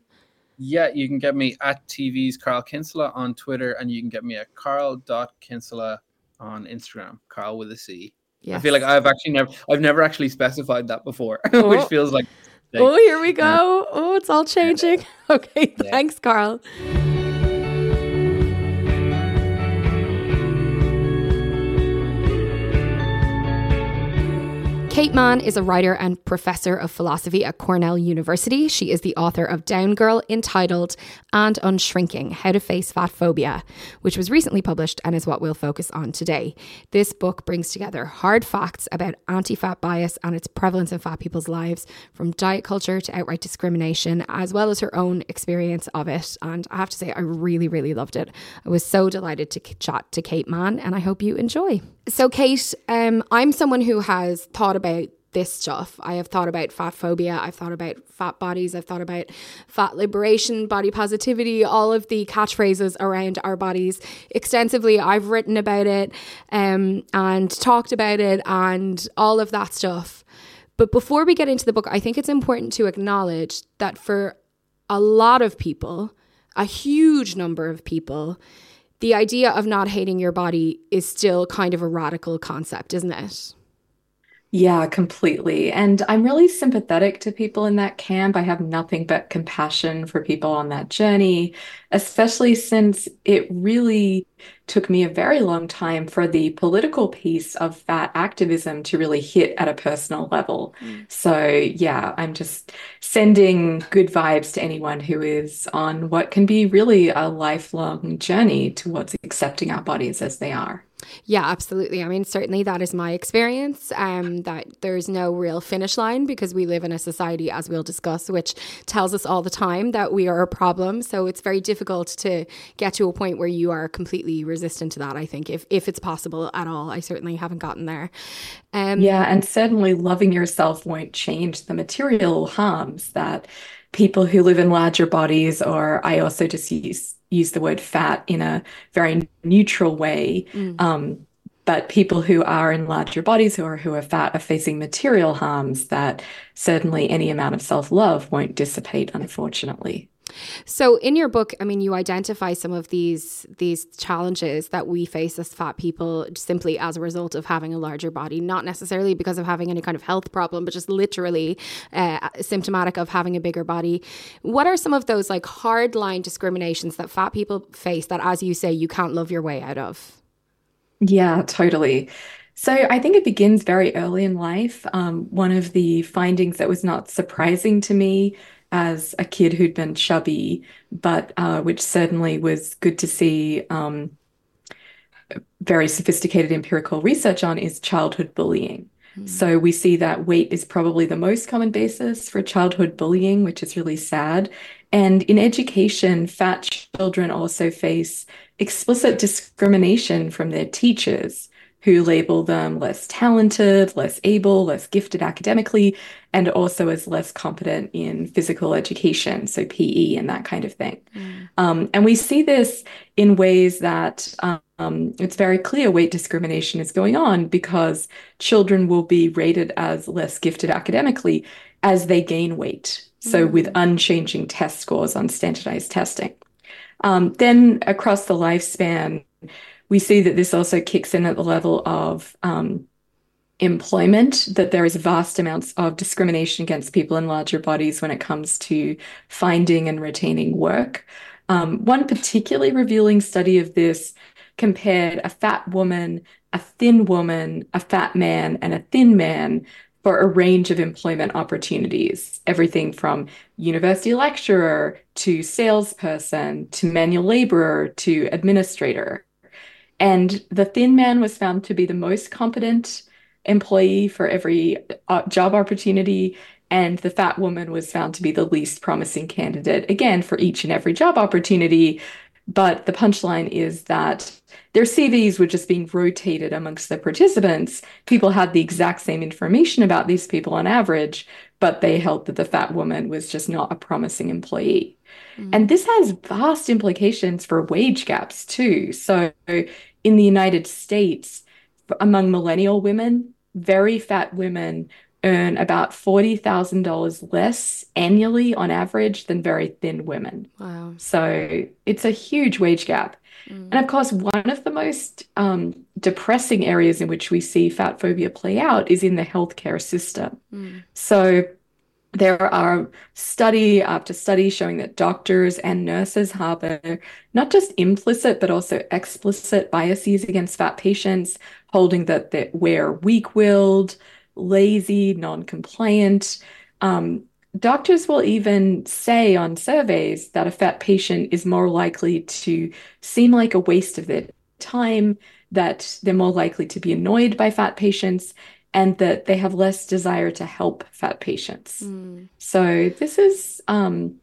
Yeah, you can get me at TV's Carl Kinsella on Twitter, and you can get me at carl.kinsella on Instagram, Carl with a C. Yes. I feel like I've actually never I've never actually specified that before, oh. which feels like Oh, here we go. Oh, it's all changing. Okay, thanks, Carl. Kate Manne is a writer and professor of philosophy at Cornell University. She is the author of Down Girl, Entitled, and Unshrinking How to Face Fat Phobia, which was recently published and is what we'll focus on today. This book brings together hard facts about anti fat bias and its prevalence in fat people's lives, from diet culture to outright discrimination, as well as her own experience of it. And I have to say, I really, really loved it. I was so delighted to chat to Kate Manne, and I hope you enjoy. So, Kate, um, I'm someone who has thought about this stuff. I have thought about fat phobia. I've thought about fat bodies. I've thought about fat liberation, body positivity, all of the catchphrases around our bodies extensively. I've written about it um, and talked about it and all of that stuff. But before we get into the book, I think it's important to acknowledge that for a lot of people, a huge number of people, the idea of not hating your body is still kind of a radical concept, isn't it? Yeah, completely. And I'm really sympathetic to people in that camp. I have nothing but compassion for people on that journey, especially since it really took me a very long time for the political piece of fat activism to really hit at a personal level. Mm. So, yeah, I'm just sending good vibes to anyone who is on what can be really a lifelong journey towards accepting our bodies as they are. Yeah, absolutely. I mean, certainly that is my experience. Um, that there's no real finish line because we live in a society, as we'll discuss, which tells us all the time that we are a problem. So it's very difficult to get to a point where you are completely resistant to that. I think, if if it's possible at all, I certainly haven't gotten there. Um, yeah, and certainly loving yourself won't change the material harms that people who live in larger bodies, or I also just use use the word fat in a very neutral way. Mm. Um, but people who are in larger bodies or who are fat are facing material harms that certainly any amount of self love won't dissipate, unfortunately. So in your book, I mean, you identify some of these these challenges that we face as fat people simply as a result of having a larger body, not necessarily because of having any kind of health problem, but just literally uh, symptomatic of having a bigger body. What are some of those like hard line discriminations that fat people face that, as you say, you can't love your way out of? Yeah, totally. So I think it begins very early in life. Um, one of the findings that was not surprising to me as a kid who'd been chubby, but uh, which certainly was good to see um, very sophisticated empirical research on is childhood bullying. Mm. So we see that weight is probably the most common basis for childhood bullying, which is really sad. And in education, fat children also face explicit discrimination from their teachers who label them less talented, less able, less gifted academically, and also as less competent in physical education, so PE and that kind of thing. Mm. Um, and we see this in ways that um, it's very clear weight discrimination is going on because children will be rated as less gifted academically as they gain weight. So, mm. with unchanging test scores on standardized testing. Um, then, across the lifespan, we see that this also kicks in at the level of um, employment, that there is vast amounts of discrimination against people in larger bodies when it comes to finding and retaining work. Um, one particularly revealing study of this compared a fat woman, a thin woman, a fat man, and a thin man for a range of employment opportunities, everything from university lecturer to salesperson to manual laborer to administrator. And the thin man was found to be the most competent employee for every uh, job opportunity. And the fat woman was found to be the least promising candidate, again, for each and every job opportunity. But the punchline is that their CVs were just being rotated amongst the participants. People had the exact same information about these people on average, but they held that the fat woman was just not a promising employee. Mm. And this has vast implications for wage gaps too. So in the United States, among millennial women, very fat women earn about $40,000 less annually on average than very thin women. Wow. So it's a huge wage gap. Mm. And of course, one of the most um, depressing areas in which we see fat phobia play out is in the healthcare system. Mm. So there are study after study showing that doctors and nurses harbor not just implicit but also explicit biases against fat patients, holding that we're weak-willed, lazy, non-compliant. Um, doctors will even say on surveys that a fat patient is more likely to seem like a waste of their time, that they're more likely to be annoyed by fat patients, and that they have less desire to help fat patients. Mm. So this is um,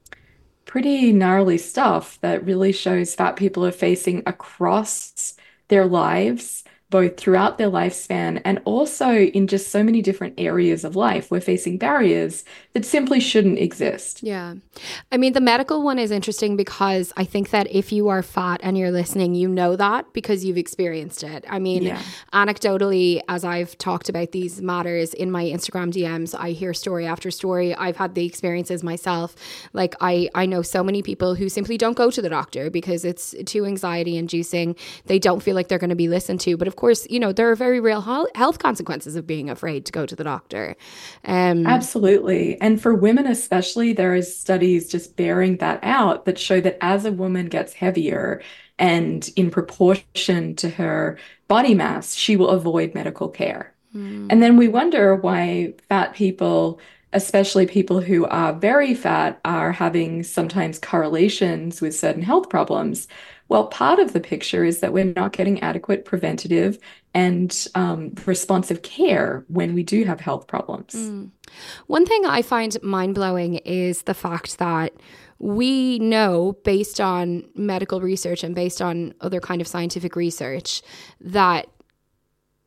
pretty gnarly stuff that really shows fat people are facing across their lives both throughout their lifespan and also in just so many different areas of life. We're facing barriers that simply shouldn't exist. Yeah. I mean, the medical one is interesting because I think that if you are fat and you're listening, you know that because you've experienced it. I mean, yeah. anecdotally, as I've talked about these matters in my Instagram DMs, I hear story after story. I've had the experiences myself. Like, I, I know so many people who simply don't go to the doctor because it's too anxiety inducing. They don't feel like they're going to be listened to. But of course, you know, there are very real health consequences of being afraid to go to the doctor. Um, Absolutely. And for women, especially, there is studies just bearing that out that show that as a woman gets heavier and in proportion to her body mass, she will avoid medical care. Mm. And then we wonder why fat people especially people who are very fat are having sometimes correlations with certain health problems. Well, part of the picture is that we're not getting adequate preventative and um, responsive care when we do have health problems. Mm. One thing I find mind blowing is the fact that we know based on medical research and based on other kind of scientific research that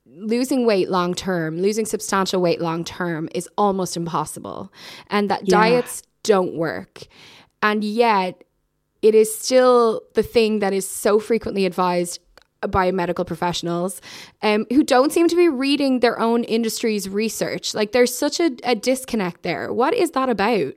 losing weight long term, losing substantial weight long term is almost impossible and that yeah. diets don't work. And yet it is still the thing that is so frequently advised by medical professionals um, who don't seem to be reading their own industry's research. Like there's such a, a disconnect there. What is that about?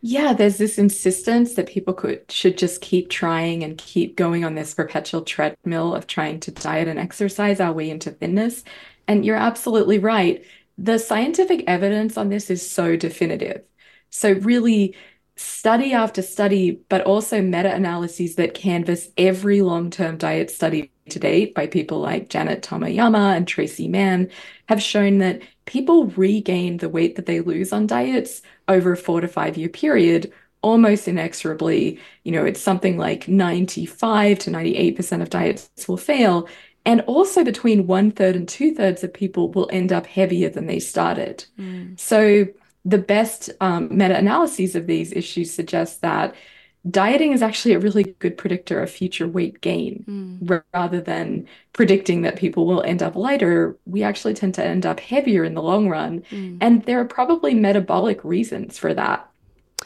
Yeah, there's this insistence that people could should just keep trying and keep going on this perpetual treadmill of trying to diet and exercise our way into thinness. And you're absolutely right. The scientific evidence on this is so definitive. So really study after study, but also meta analyses that canvass every long term diet study to date by people like Janet Tomiyama and Traci Mann have shown that people regain the weight that they lose on diets over a four to five year period almost inexorably. You know, it's something like 95 to 98% of diets will fail. And also between one third and two thirds of people will end up heavier than they started. Mm. So the best um, meta analyses of these issues suggest that dieting is actually a really good predictor of future weight gain mm. rather than predicting that people will end up lighter we actually tend to end up heavier in the long run mm. and there are probably metabolic reasons for that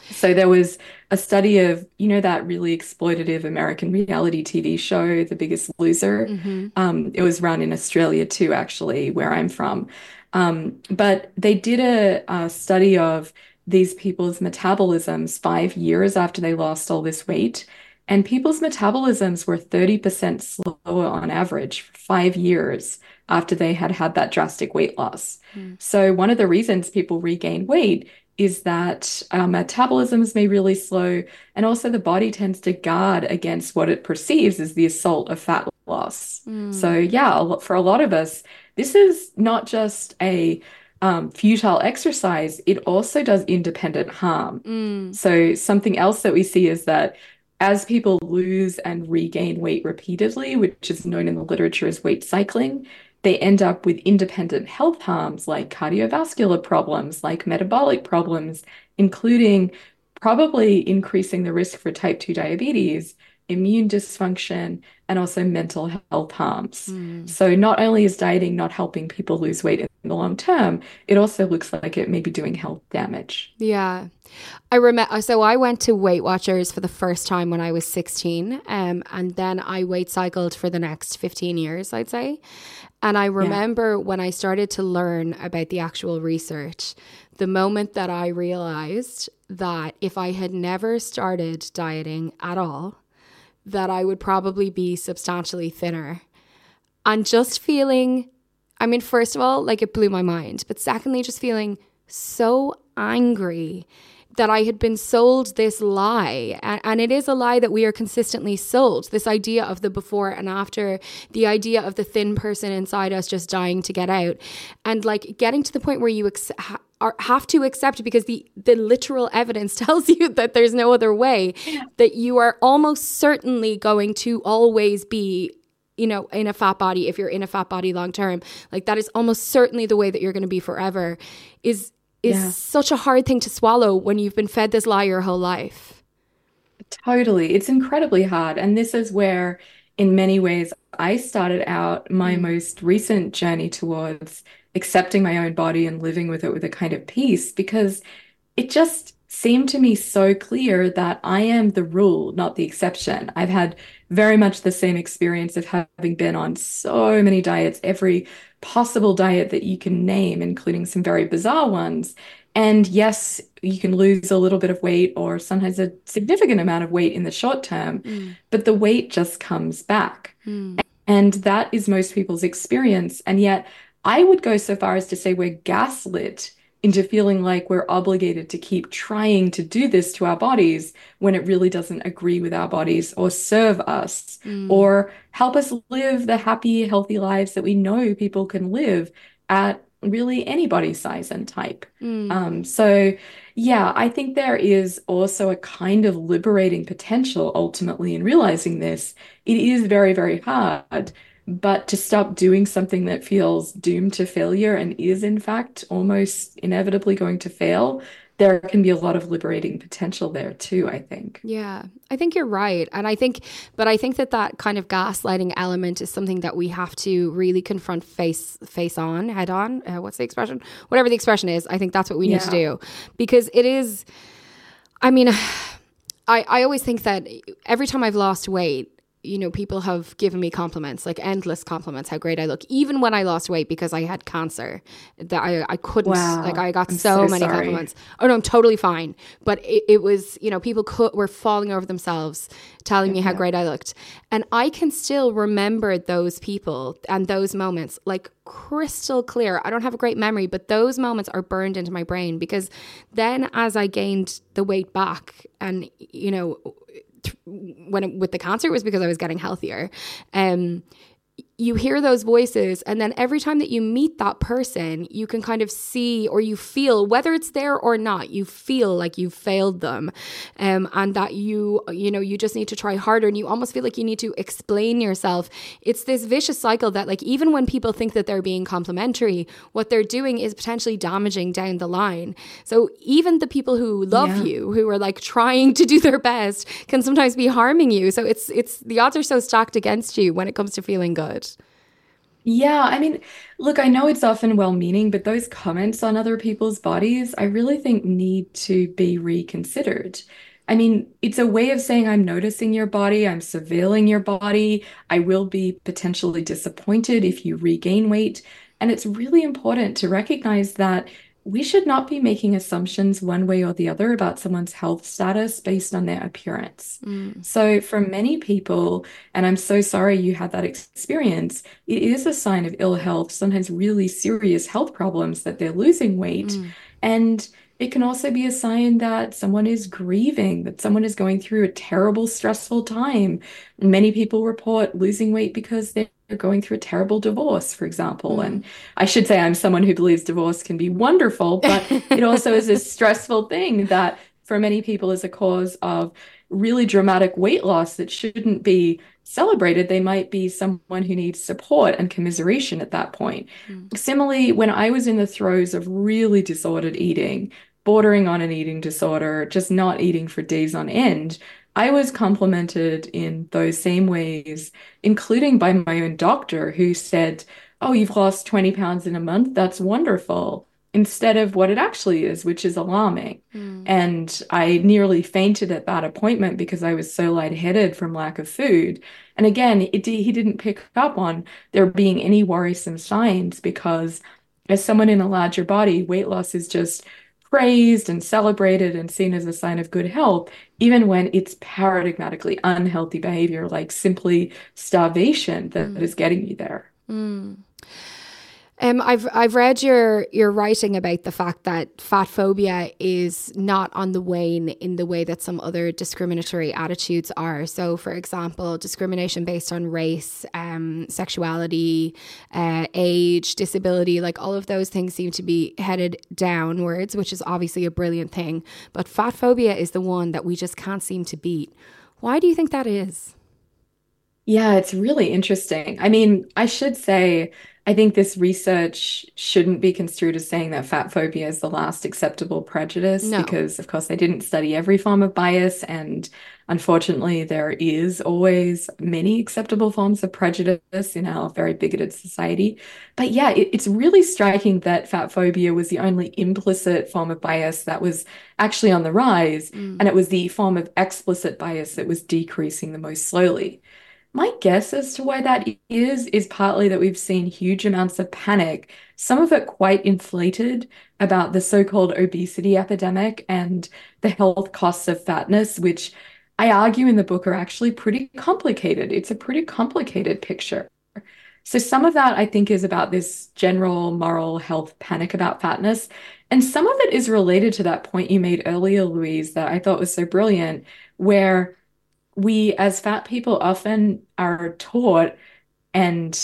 so there was a study of you know that really exploitative american reality tv show the biggest loser mm-hmm. um, it was run in australia too actually where i'm from um, but they did a, a study of these people's metabolisms five years after they lost all this weight. And people's metabolisms were 30% slower on average for five years after they had had that drastic weight loss. Mm. So, one of the reasons people regain weight is that our metabolisms may really slow, and also the body tends to guard against what it perceives as the assault of fat loss. Mm. So, yeah, for a lot of us, this is not just a um, futile exercise, it also does independent harm. Mm. So, something else that we see is that as people lose and regain weight repeatedly, which is known in the literature as weight cycling, they end up with independent health harms like cardiovascular problems, like metabolic problems, including probably increasing the risk for type 2 diabetes, immune dysfunction, and also mental health harms. Mm. So, not only is dieting not helping people lose weight in the long term, it also looks like it may be doing health damage. Yeah. I remember, so I went to Weight Watchers for the first time when I was 16, um, and then I weight cycled for the next 15 years, I'd say. And I remember yeah. when I started to learn about the actual research, the moment that I realized that if I had never started dieting at all, that I would probably be substantially thinner. And just feeling, I mean, first of all, like it blew my mind, but secondly, just feeling so angry that I had been sold this lie. And, and, it is a lie that we are consistently sold this idea of the before and after, the idea of the thin person inside us just dying to get out. And like getting to the point where you ex- are, have to accept because the the literal evidence tells you that there's no other way. That you are almost certainly going to always be you know in a fat body if you're in a fat body long term. Like that is almost certainly the way that you're going to be forever. Is is yeah. such a hard thing to swallow when you've been fed this lie your whole life. Totally. It's incredibly hard. And this is where in many ways i started out my mm. most recent journey towards accepting my own body and living with it with a kind of peace because it just seemed to me so clear that I am the rule, not the exception. I've had very much the same experience of having been on so many diets, every possible diet that you can name, including some very bizarre ones. And yes, you can lose a little bit of weight or sometimes a significant amount of weight in the short term, mm. but the weight just comes back. Mm. And that is most people's experience. And yet, I would go so far as to say we're gaslit into feeling like we're obligated to keep trying to do this to our bodies when it really doesn't agree with our bodies or serve us mm. or help us live the happy, healthy lives that we know people can live at really any body size and type. Mm. Um, so, yeah, I think there is also a kind of liberating potential ultimately in realizing this. It is very, very hard but to stop doing something that feels doomed to failure and is, in fact, almost inevitably going to fail, there can be a lot of liberating potential there too, I think. Yeah, I think you're right. And I think, but I think that that kind of gaslighting element is something that we have to really confront face, face on, head on. Uh, what's the expression? Whatever the expression is, I think that's what we need to do because it is, I mean, I, I always think that every time I've lost weight, you know, people have given me compliments, like endless compliments, how great I look, even when I lost weight because I had cancer. That I, I couldn't, wow. like, I got so, so, many sorry. compliments. Oh no, I'm totally fine. But it, it was, you know, people could, were falling over themselves, telling me how great I looked. And I can still remember those people and those moments like crystal clear. I don't have a great memory, but those moments are burned into my brain because then as I gained the weight back and, you know, when it, with the concert was because I was getting healthier. Um, you hear those voices and then every time that you meet that person you can kind of see or you feel whether it's there or not you feel like you've failed them. Um, and that you you know you just need to try harder and you almost feel like you need to explain yourself. It's this vicious cycle that like even when people think that they're being complimentary what they're doing is potentially damaging down the line. So even the people who love yeah. you who are like trying to do their best can sometimes be harming you. So it's it's the odds are so stacked against you when it comes to feeling good yeah, I mean, look, I know it's often well-meaning, but those comments on other people's bodies, I really think need to be reconsidered. I mean, it's a way of saying I'm noticing your body, I'm surveilling your body, I will be potentially disappointed if you regain weight. And it's really important to recognize that we should not be making assumptions one way or the other about someone's health status based on their appearance. Mm. So, for many people, and I'm so sorry you had that experience, it is a sign of ill health, sometimes really serious health problems that they're losing weight. Mm. And it can also be a sign that someone is grieving, that someone is going through a terrible, stressful time. Many people report losing weight because they're going through a terrible divorce, for example. Mm. And I should say I'm someone who believes divorce can be wonderful, but it also is a stressful thing that for many people is a cause of really dramatic weight loss that shouldn't be celebrated. They might be someone who needs support and commiseration at that point. Mm. Similarly, when I was in the throes of really disordered eating, bordering on an eating disorder, just not eating for days on end, I was complimented in those same ways, including by my own doctor who said, Oh, you've lost 20 pounds in a month. That's wonderful. Instead of what it actually is, which is alarming. Mm. And I nearly fainted at that appointment because I was so lightheaded from lack of food. And again, it, he didn't pick up on there being any worrisome signs because, as someone in a larger body, weight loss is just praised and celebrated and seen as a sign of good health, even when it's paradigmatically unhealthy behavior, like simply starvation that mm. is getting you there. Mm. Um, I've I've read your your writing about the fact that fat phobia is not on the wane in the way that some other discriminatory attitudes are. So, for example, discrimination based on race, um, sexuality, uh, age, disability, like all of those things seem to be headed downwards, which is obviously a brilliant thing. But fat phobia is the one that we just can't seem to beat. Why do you think that is? Yeah, it's really interesting. I mean, I should say I think this research shouldn't be construed as saying that fat phobia is the last acceptable prejudice no. because, of course, they didn't study every form of bias. And unfortunately, there is always many acceptable forms of prejudice in our very bigoted society. But yeah, it, it's really striking that fat phobia was the only implicit form of bias that was actually on the rise. Mm. And it was the form of explicit bias that was decreasing the most slowly. My guess as to why that is, is partly that we've seen huge amounts of panic, some of it quite inflated, about the so called obesity epidemic and the health costs of fatness, which I argue in the book are actually pretty complicated. It's a pretty complicated picture. So, some of that I think is about this general moral health panic about fatness. And some of it is related to that point you made earlier, Louise, that I thought was so brilliant, where we as fat people often are taught and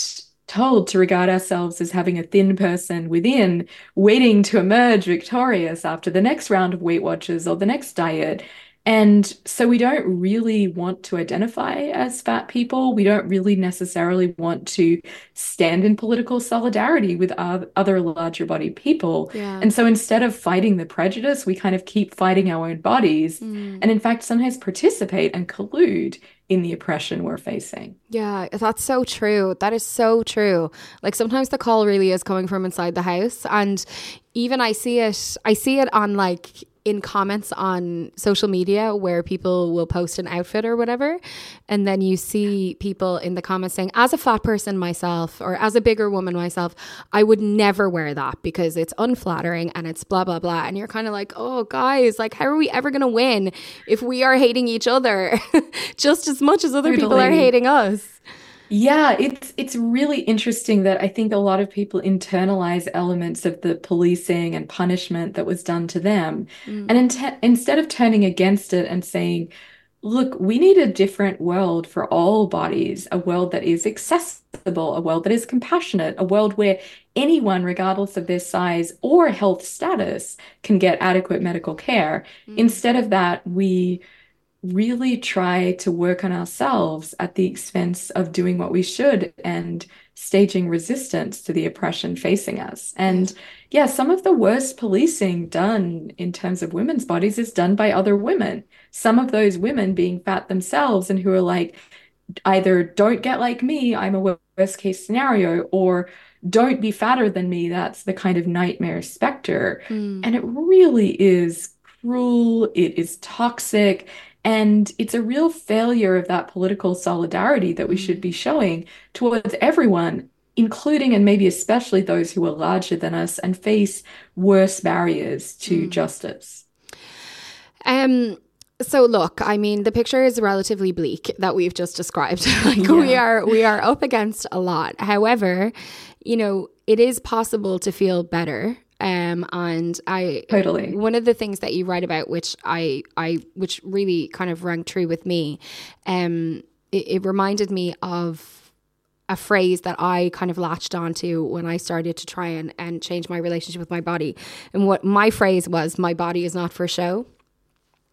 told to regard ourselves as having a thin person within, waiting to emerge victorious after the next round of Weight Watchers or the next diet. And so we don't really want to identify as fat people. We don't really necessarily want to stand in political solidarity with other larger body people. Yeah. And so instead of fighting the prejudice, we kind of keep fighting our own bodies. Mm. And in fact, sometimes participate and collude in the oppression we're facing. Yeah, that's so true. That is so true. Like sometimes the call really is coming from inside the house and even I see it I see it on like in comments on social media where people will post an outfit or whatever. And then you see people in the comments saying as a fat person myself or as a bigger woman myself I would never wear that because it's unflattering and it's blah blah blah. And you're kind of like oh guys like how are we ever going to win if we are hating each other just as much as other people are hating us yeah, it's it's really interesting that I think a lot of people internalize elements of the policing and punishment that was done to them. Mm. And in instead of turning against it and saying, look, we need a different world for all bodies, a world that is accessible, a world that is compassionate, a world where anyone, regardless of their size or health status, can get adequate medical care. Mm. Instead of that, we really try to work on ourselves at the expense of doing what we should and staging resistance to the oppression facing us. And yeah, some of the worst policing done in terms of women's bodies is done by other women. Some of those women being fat themselves and who are like, either don't get like me, I'm a worst case scenario, or don't be fatter than me. That's the kind of nightmare specter. Mm. And it really is cruel, it is toxic and it's a real failure of that political solidarity that we should be showing towards everyone, including and maybe especially those who are larger than us and face worse barriers to mm. justice. Um, so look, I mean, the picture is relatively bleak that we've just described. like yeah. we are we are up against a lot. However, you know, it is possible to feel better um, and I totally one of the things that you write about, which I I which really kind of rang true with me, um, it, it reminded me of a phrase that I kind of latched onto when I started to try and, and change my relationship with my body. And what my phrase was, my body is not for show.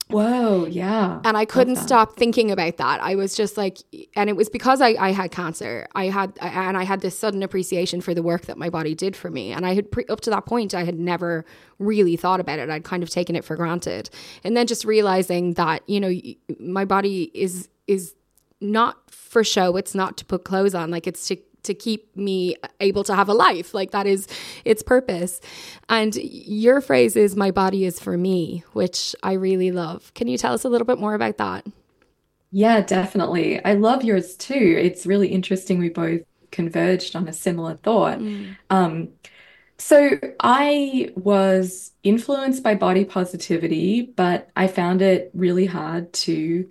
Whoa, yeah. And I couldn't stop thinking about that. I was just like, and it was because I, I had cancer. I had, and I had this sudden appreciation for the work that my body did for me. And I had, pre- up to that point, I had never really thought about it. I'd kind of taken it for granted. And then just realizing that, you know, my body is, is not for show. It's not to put clothes on. Like it's to to keep me able to have a life. Like that is its purpose. And your phrase is my body is for me, which I really love. Can you tell us a little bit more about that? Yeah, definitely. I love yours too. It's really interesting. We both converged on a similar thought. Mm. Um, so I was influenced by body positivity, but I found it really hard to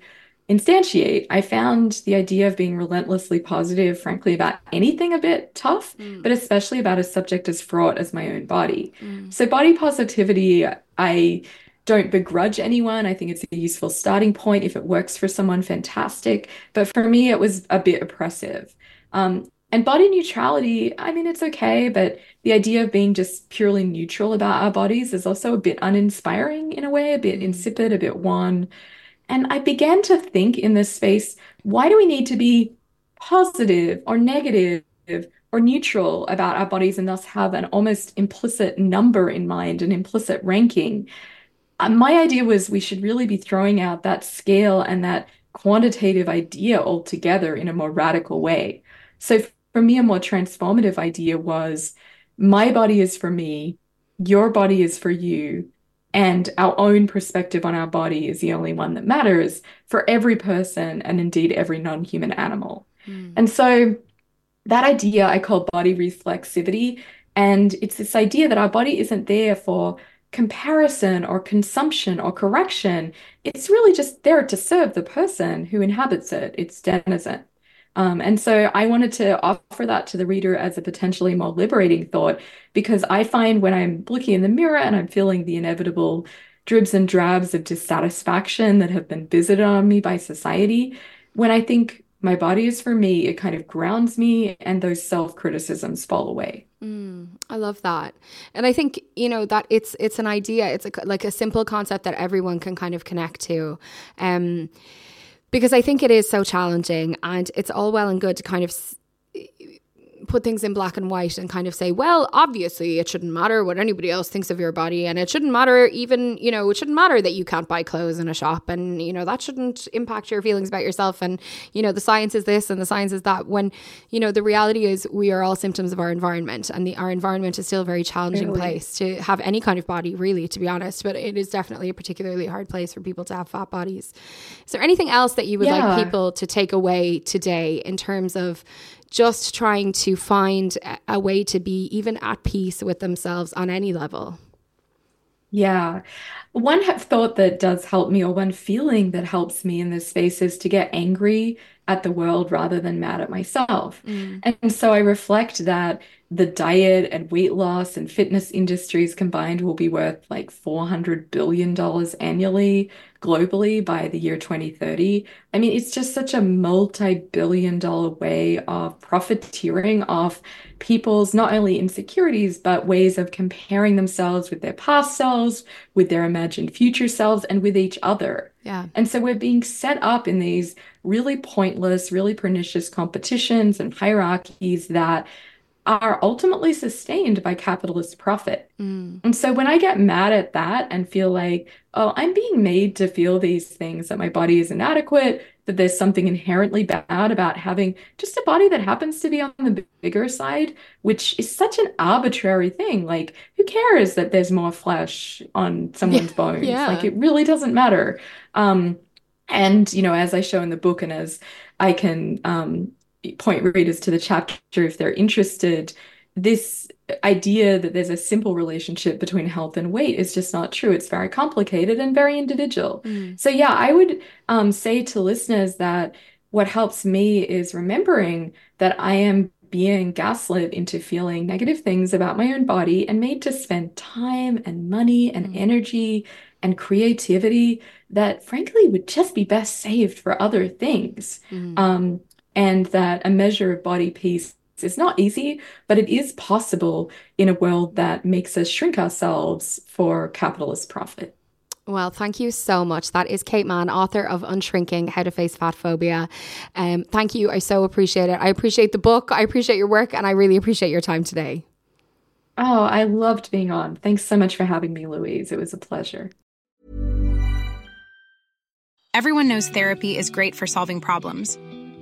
instantiate. I found the idea of being relentlessly positive, frankly, about anything a bit tough, mm. but especially about a subject as fraught as my own body. Mm. So, body positivity, I don't begrudge anyone. I think it's a useful starting point. If it works for someone, fantastic. But for me, it was a bit oppressive. Um, and body neutrality, I mean, it's okay, but the idea of being just purely neutral about our bodies is also a bit uninspiring in a way, a bit mm. insipid, a bit wan. And I began to think in this space, why do we need to be positive or negative or neutral about our bodies and thus have an almost implicit number in mind, an implicit ranking? Uh, my idea was we should really be throwing out that scale and that quantitative idea altogether in a more radical way. So for me, a more transformative idea was my body is for me, your body is for you, and our own perspective on our body is the only one that matters for every person and indeed every non human animal. Mm. And so that idea I call body reflexivity. And it's this idea that our body isn't there for comparison or consumption or correction. It's really just there to serve the person who inhabits it, its denizen. Um, and so I wanted to offer that to the reader as a potentially more liberating thought because I find when I'm looking in the mirror and I'm feeling the inevitable dribs and drabs of dissatisfaction that have been visited on me by society, when I think my body is for me, it kind of grounds me and those self criticisms fall away. Mm, I love that. And I think, you know, that it's it's an idea, it's a, like a simple concept that everyone can kind of connect to. Um because I think it is so challenging and it's all well and good to kind of put things in black and white and kind of say, well, obviously it shouldn't matter what anybody else thinks of your body. And it shouldn't matter even, you know, it shouldn't matter that you can't buy clothes in a shop. And, you know, that shouldn't impact your feelings about yourself. And, you know, the science is this and the science is that. When, you know, the reality is we are all symptoms of our environment. And the, our environment is still a very challenging really? place to have any kind of body, really, to be honest. But it is definitely a particularly hard place for people to have fat bodies. Is there anything else that you would yeah. like people to take away today in terms of, just trying to find a way to be even at peace with themselves on any level. Yeah. One thought that does help me, or one feeling that helps me in this space, is to get angry at the world rather than mad at myself. Mm. And so I reflect that the diet and weight loss and fitness industries combined will be worth like $400 billion annually globally by the year 2030. I mean, it's just such a multi billion dollar way of profiteering off people's not only insecurities, but ways of comparing themselves with their past selves, with their imagined future selves, and with each other. Yeah. And so we're being set up in these really pointless, really pernicious competitions and hierarchies that are ultimately sustained by capitalist profit. Mm. And so when I get mad at that and feel like, oh, I'm being made to feel these things, that my body is inadequate, that there's something inherently bad about having just a body that happens to be on the bigger side, which is such an arbitrary thing. Like, who cares that there's more flesh on someone's yeah. bones? Yeah. Like, it really doesn't matter. Um, and, you know, as I show in the book and as I can um, point readers to the chapter if they're interested, this idea that there's a simple relationship between health and weight is just not true. It's very complicated and very individual. Mm. So, yeah, I would um, say to listeners that what helps me is remembering that I am being gaslit into feeling negative things about my own body and made to spend time and money and mm. energy and creativity that frankly would just be best saved for other things. Mm. Um, and that a measure of body peace is not easy, but it is possible in a world that makes us shrink ourselves for capitalist profit. Well, thank you so much. That is Kate Manne, author of Unshrinking How to Face Fat Phobia. Um, thank you. I so appreciate it. I appreciate the book, I appreciate your work, and I really appreciate your time today. Oh, I loved being on. Thanks so much for having me, Louise. It was a pleasure. Everyone knows therapy is great for solving problems,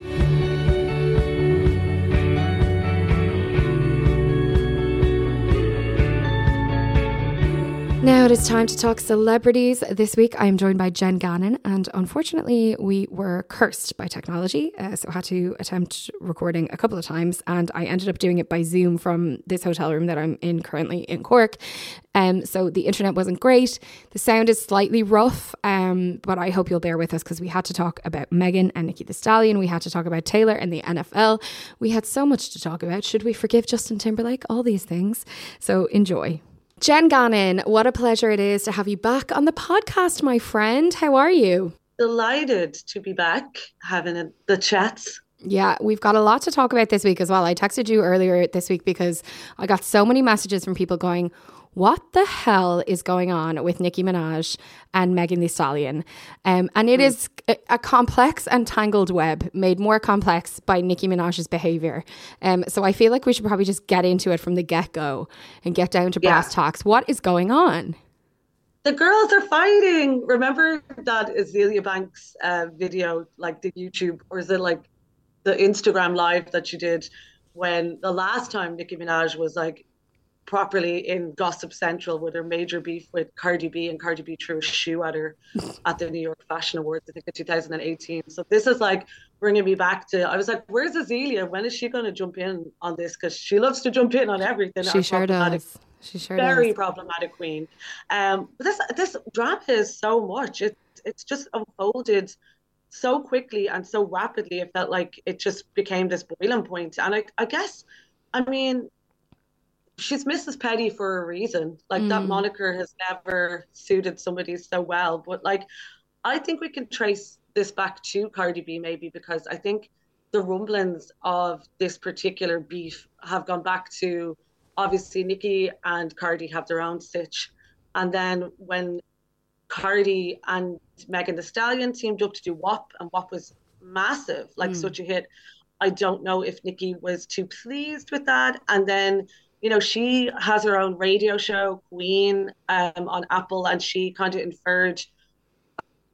you Now it is time to talk celebrities. This week I am joined by Jenn Gannon, and unfortunately, we were cursed by technology, uh, so I had to attempt recording a couple of times, and I ended up doing it by Zoom from this hotel room that I'm in currently in Cork. Um, so the internet wasn't great. The sound is slightly rough, um, but I hope you'll bear with us because we had to talk about Megan and Nicki the Stallion. We had to talk about Taylor and the NFL. We had so much to talk about. Should we forgive Justin Timberlake? All these things. So enjoy. Jenn Gannon, what a pleasure it is to have you back on the podcast, my friend. How are you? Delighted to be back having a, the chats. Yeah, we've got a lot to talk about this week as well. I texted you earlier this week because I got so many messages from people going, what the hell is going on with Nicki Minaj and Megan Thee Stallion? Um, and it mm. is a, a, complex and tangled web made more complex by Nicki Minaj's behavior. Um, so I feel like we should probably just get into it from the get go and get down to brass yeah. tacks. What is going on? The girls are fighting. Remember that Azealia Banks uh, video, like the YouTube, or is it like the Instagram live that she did when the last time Nicki Minaj was like properly in Gossip Central with her major beef with Cardi B and Cardi B threw a shoe at her at the New York Fashion Awards, I think in 2018. So this is like bringing me back to, I was like, where's Azealia? When is she going to jump in on this? Because she loves to jump in on everything. She sure does. She sure very does. problematic queen. Um, but this this drama is so much. It it's just unfolded so quickly and so rapidly. It felt like it just became this boiling point. And I I guess, I mean, she's Mrs. Petty for a reason. Like mm. that moniker has never suited somebody so well. But like, I think we can trace this back to Cardi B maybe because I think the rumblings of this particular beef have gone back to obviously Nicki and Cardi have their own stitch. And then when Cardi and Megan Thee Stallion teamed up to do WAP, and WAP was massive, like mm. such a hit. I don't know if Nicki was too pleased with that. And then you know, she has her own radio show, Queen, um, on Apple, and she kind of inferred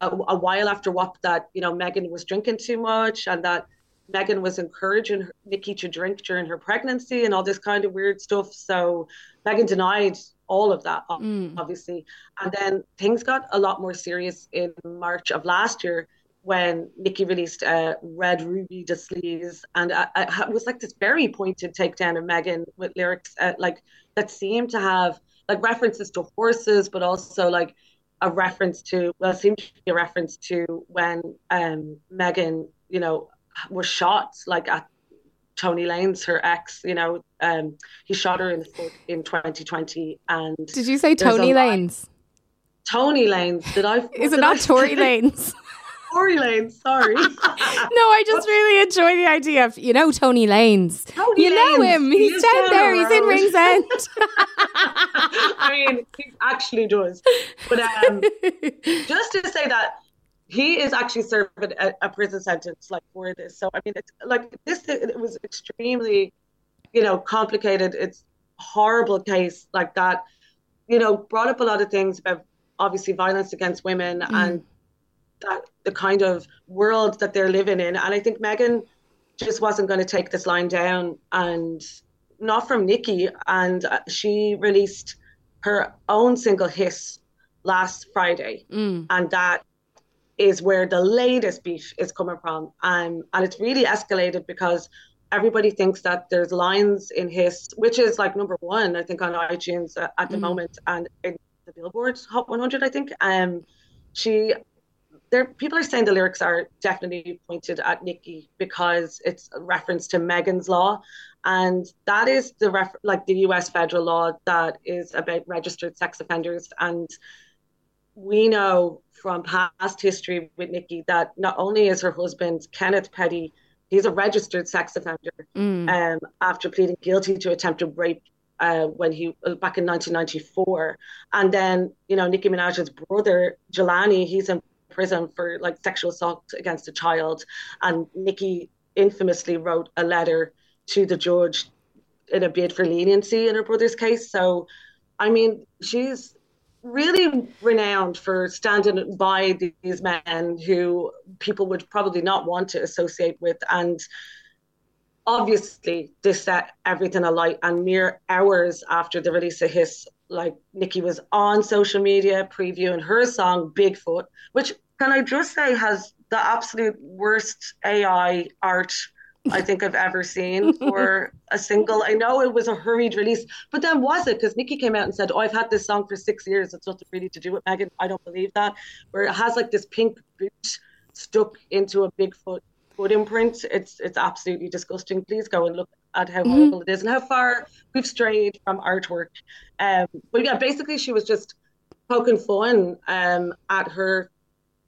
a, a, while after WAP that, you know, Megan was drinking too much and that Megan was encouraging her, Nicki to drink during her pregnancy and all this kind of weird stuff. So Megan denied all of that, mm. obviously. And then things got a lot more serious in March of last year when Nicki released uh, Red Ruby Da Sleeze, and I, I, it was like this very pointed takedown of Megan with lyrics uh, like that seemed to have like references to horses, but also like a reference to well, it seemed to be a reference to when um, Megan, you know, was shot like at Tory Lanez, her ex, you know, um, he shot her in the foot in 2020. And did you say Tony Lane's? Tony Lanes. Did I? Is it not Tory Lanes? Tory Lanez. Sorry. no, I just really enjoy the idea of you know Tony Lanes. Tony you Lanes. know him. He's He is down there. He's in around. Ringsend. I mean, he actually does. But um, just to say that he is actually serving a, a prison sentence like for this. So I mean, it's like this. It was extremely, you know, complicated. It's a horrible case like that. You know, brought up a lot of things about obviously violence against women and that the kind of world that they're living in. And I think Megan just wasn't going to take this line down, and not from Nicki. And uh, she released her own single "Hiss" last Friday, Mm. and that is where the latest beef is coming from. Um, and it's really escalated because everybody thinks that there's lines in Hiss, which is like number one, I think, on iTunes uh, at the Mm. moment, and in the Billboard Hot 100, I think. Um, she, there, people are saying the lyrics are definitely pointed at Nicki because it's a reference to Megan's Law, and that is the ref, like the U.S. federal law that is about registered sex offenders, and we know from past history with Nicki that not only is her husband Kenneth Petty, he's a registered sex offender Mm. um, after pleading guilty to attempted rape uh, when he back in 1994, and then you know Nicki Minaj's brother Jelani, he's in prison for like sexual assault against a child, and Nicki infamously wrote a letter to the judge in a bid for leniency in her brother's case. So, I mean, she's really renowned for standing by these men who people would probably not want to associate with. And obviously this set everything alight. And mere hours after the release of Hiss like Nicki was on social media previewing her song Bigfoot which can I just say has the absolute worst AI art I think I've ever seen for a single. I know it was a hurried release, but then was it? Because Nicki came out and said, "Oh, I've had this song for six years. It's nothing really to do with Megan." I don't believe that. Where it has like this pink boot stuck into a Bigfoot foot imprint. It's it's absolutely disgusting. Please go and look at how horrible it is and how far we've strayed from artwork. Um, but yeah, basically she was just poking fun um, at her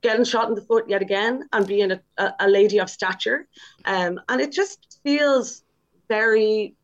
getting shot in the foot yet again and being a, a, a lady of stature. Um, and it just feels very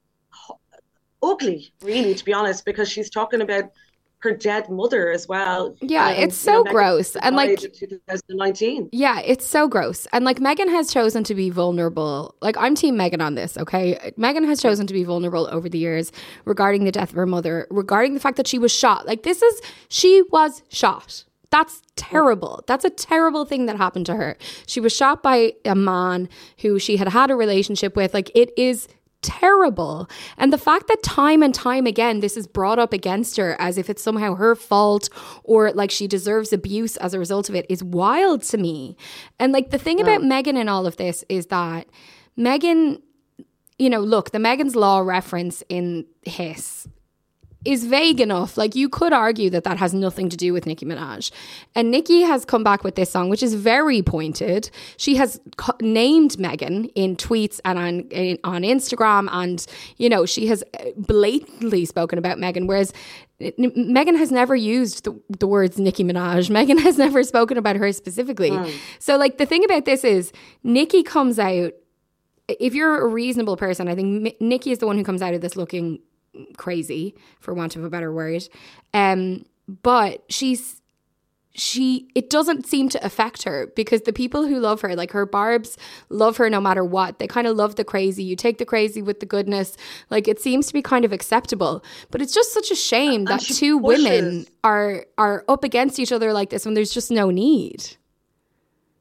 ugly, really, to be honest, because she's talking about her dead mother as well. Yeah, Um, it's you know, so gross. And like 2019. Yeah, it's so gross. And like Megan has chosen to be vulnerable. Like I'm team Megan on this, okay? Megan has chosen to be vulnerable over the years regarding the death of her mother, regarding the fact that she was shot. Like this is she was shot. That's terrible. That's a terrible thing that happened to her. She was shot by a man who she had had a relationship with. Like it is terrible. And the fact that time and time again this is brought up against her as if it's somehow her fault or like she deserves abuse as a result of it is wild to me. And like the thing about Megan in all of this is that Megan, you know, look, the Megan's Law reference in Hiss is vague enough. Like you could argue that that has nothing to do with Nicki Minaj. And Nicki has come back with this song, which is very pointed. She has co- named Megan in tweets and on in, on Instagram, and you know she has uh, blatantly spoken about Megan. Whereas N- Megan has never used the, the words Nicki Minaj. Megan has never spoken about her specifically. So like the thing about this is Nicki comes out. If you're a reasonable person, I think Mi- Nicki is the one who comes out of this looking crazy for want of a better word. Um but she's she it doesn't seem to affect her because the people who love her like her barbs love her no matter what. They kind of love the crazy. You take the crazy with the goodness. Like it seems to be kind of acceptable. But it's just such a shame that she two women are are up against each other like this when there's just no need.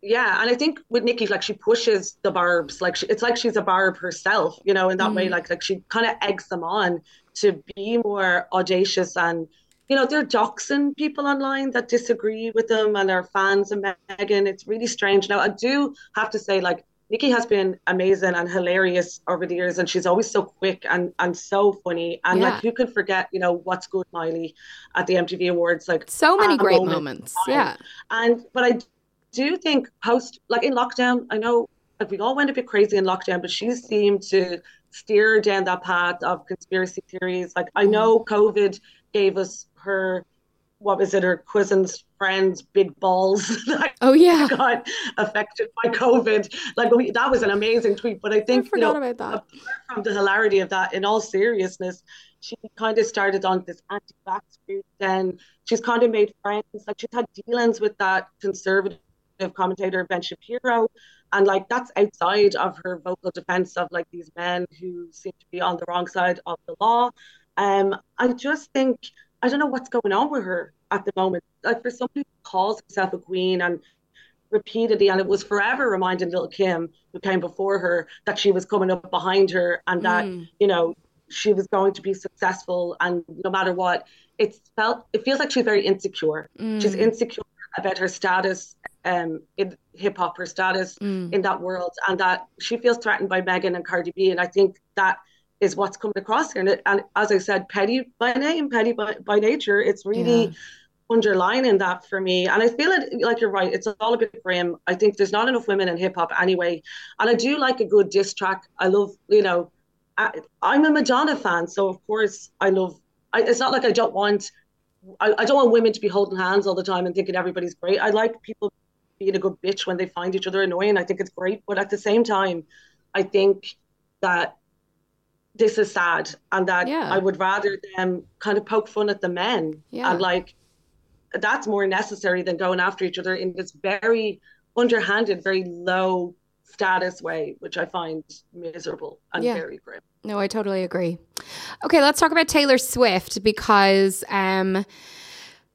Yeah, and I think with Nicki, like she pushes the barbs, like she, it's like she's a barb herself, you know, in that way, like like she kind of eggs them on to be more audacious and you know they're doxing people online that disagree with them and are fans of Megan. It's really strange. Now I do have to say, like Nicki has been amazing and hilarious over the years, and she's always so quick and and so funny. And Yeah. like who could forget, you know, what's good, Miley, at the MTV Awards, like so many great moment moments time. yeah And but I do think post like in lockdown, I know like we all went a bit crazy in lockdown, but she seemed to steer down that path of conspiracy theories. Like I know COVID gave us her what was it, her cousin's friend's big balls that Oh yeah. got affected by COVID. Like we, that was an amazing tweet. But I I think you forgot know, about that. apart from the hilarity of that, in all seriousness, she kind of started on this anti-vax route. Then she's kind of made friends. Like she's had dealings with that conservative commentator Ben Shapiro, and like that's outside of her vocal defense of like these men who seem to be on the wrong side of the law. Um, I just think I don't know what's going on with her at the moment. Like for somebody who calls herself a queen and repeatedly, and it was forever reminding Lil' Kim, who came before her, that she was coming up behind her and that, Mm. you know, she was going to be successful and no matter what. It's felt it feels like she's very insecure. She's Mm. insecure about her status um in hip hop, her status Mm. in that world, and that she feels threatened by Megan and Cardi B. And I think that is what's coming across here. And, it, and as I said, petty by name, petty by, by nature. It's really Yeah. underlining that for me. And I feel it like you're right. It's all a bit grim. I think there's not enough women in hip hop anyway. And I do like a good diss track. I love, you know, I, I'm a Madonna fan, so of course I love. I, it's not like I don't want. I, I don't want women to be holding hands all the time and thinking everybody's great. I like people being a good bitch when they find each other annoying. I think it's great, but at the same time, I think that this is sad and that Yeah. I would rather them kind of poke fun at the men Yeah. and like that's more necessary than going after each other in this very underhanded, very low status way, which I find miserable and Yeah. very grim. No, I totally agree. Okay, let's talk about Taylor Swift because um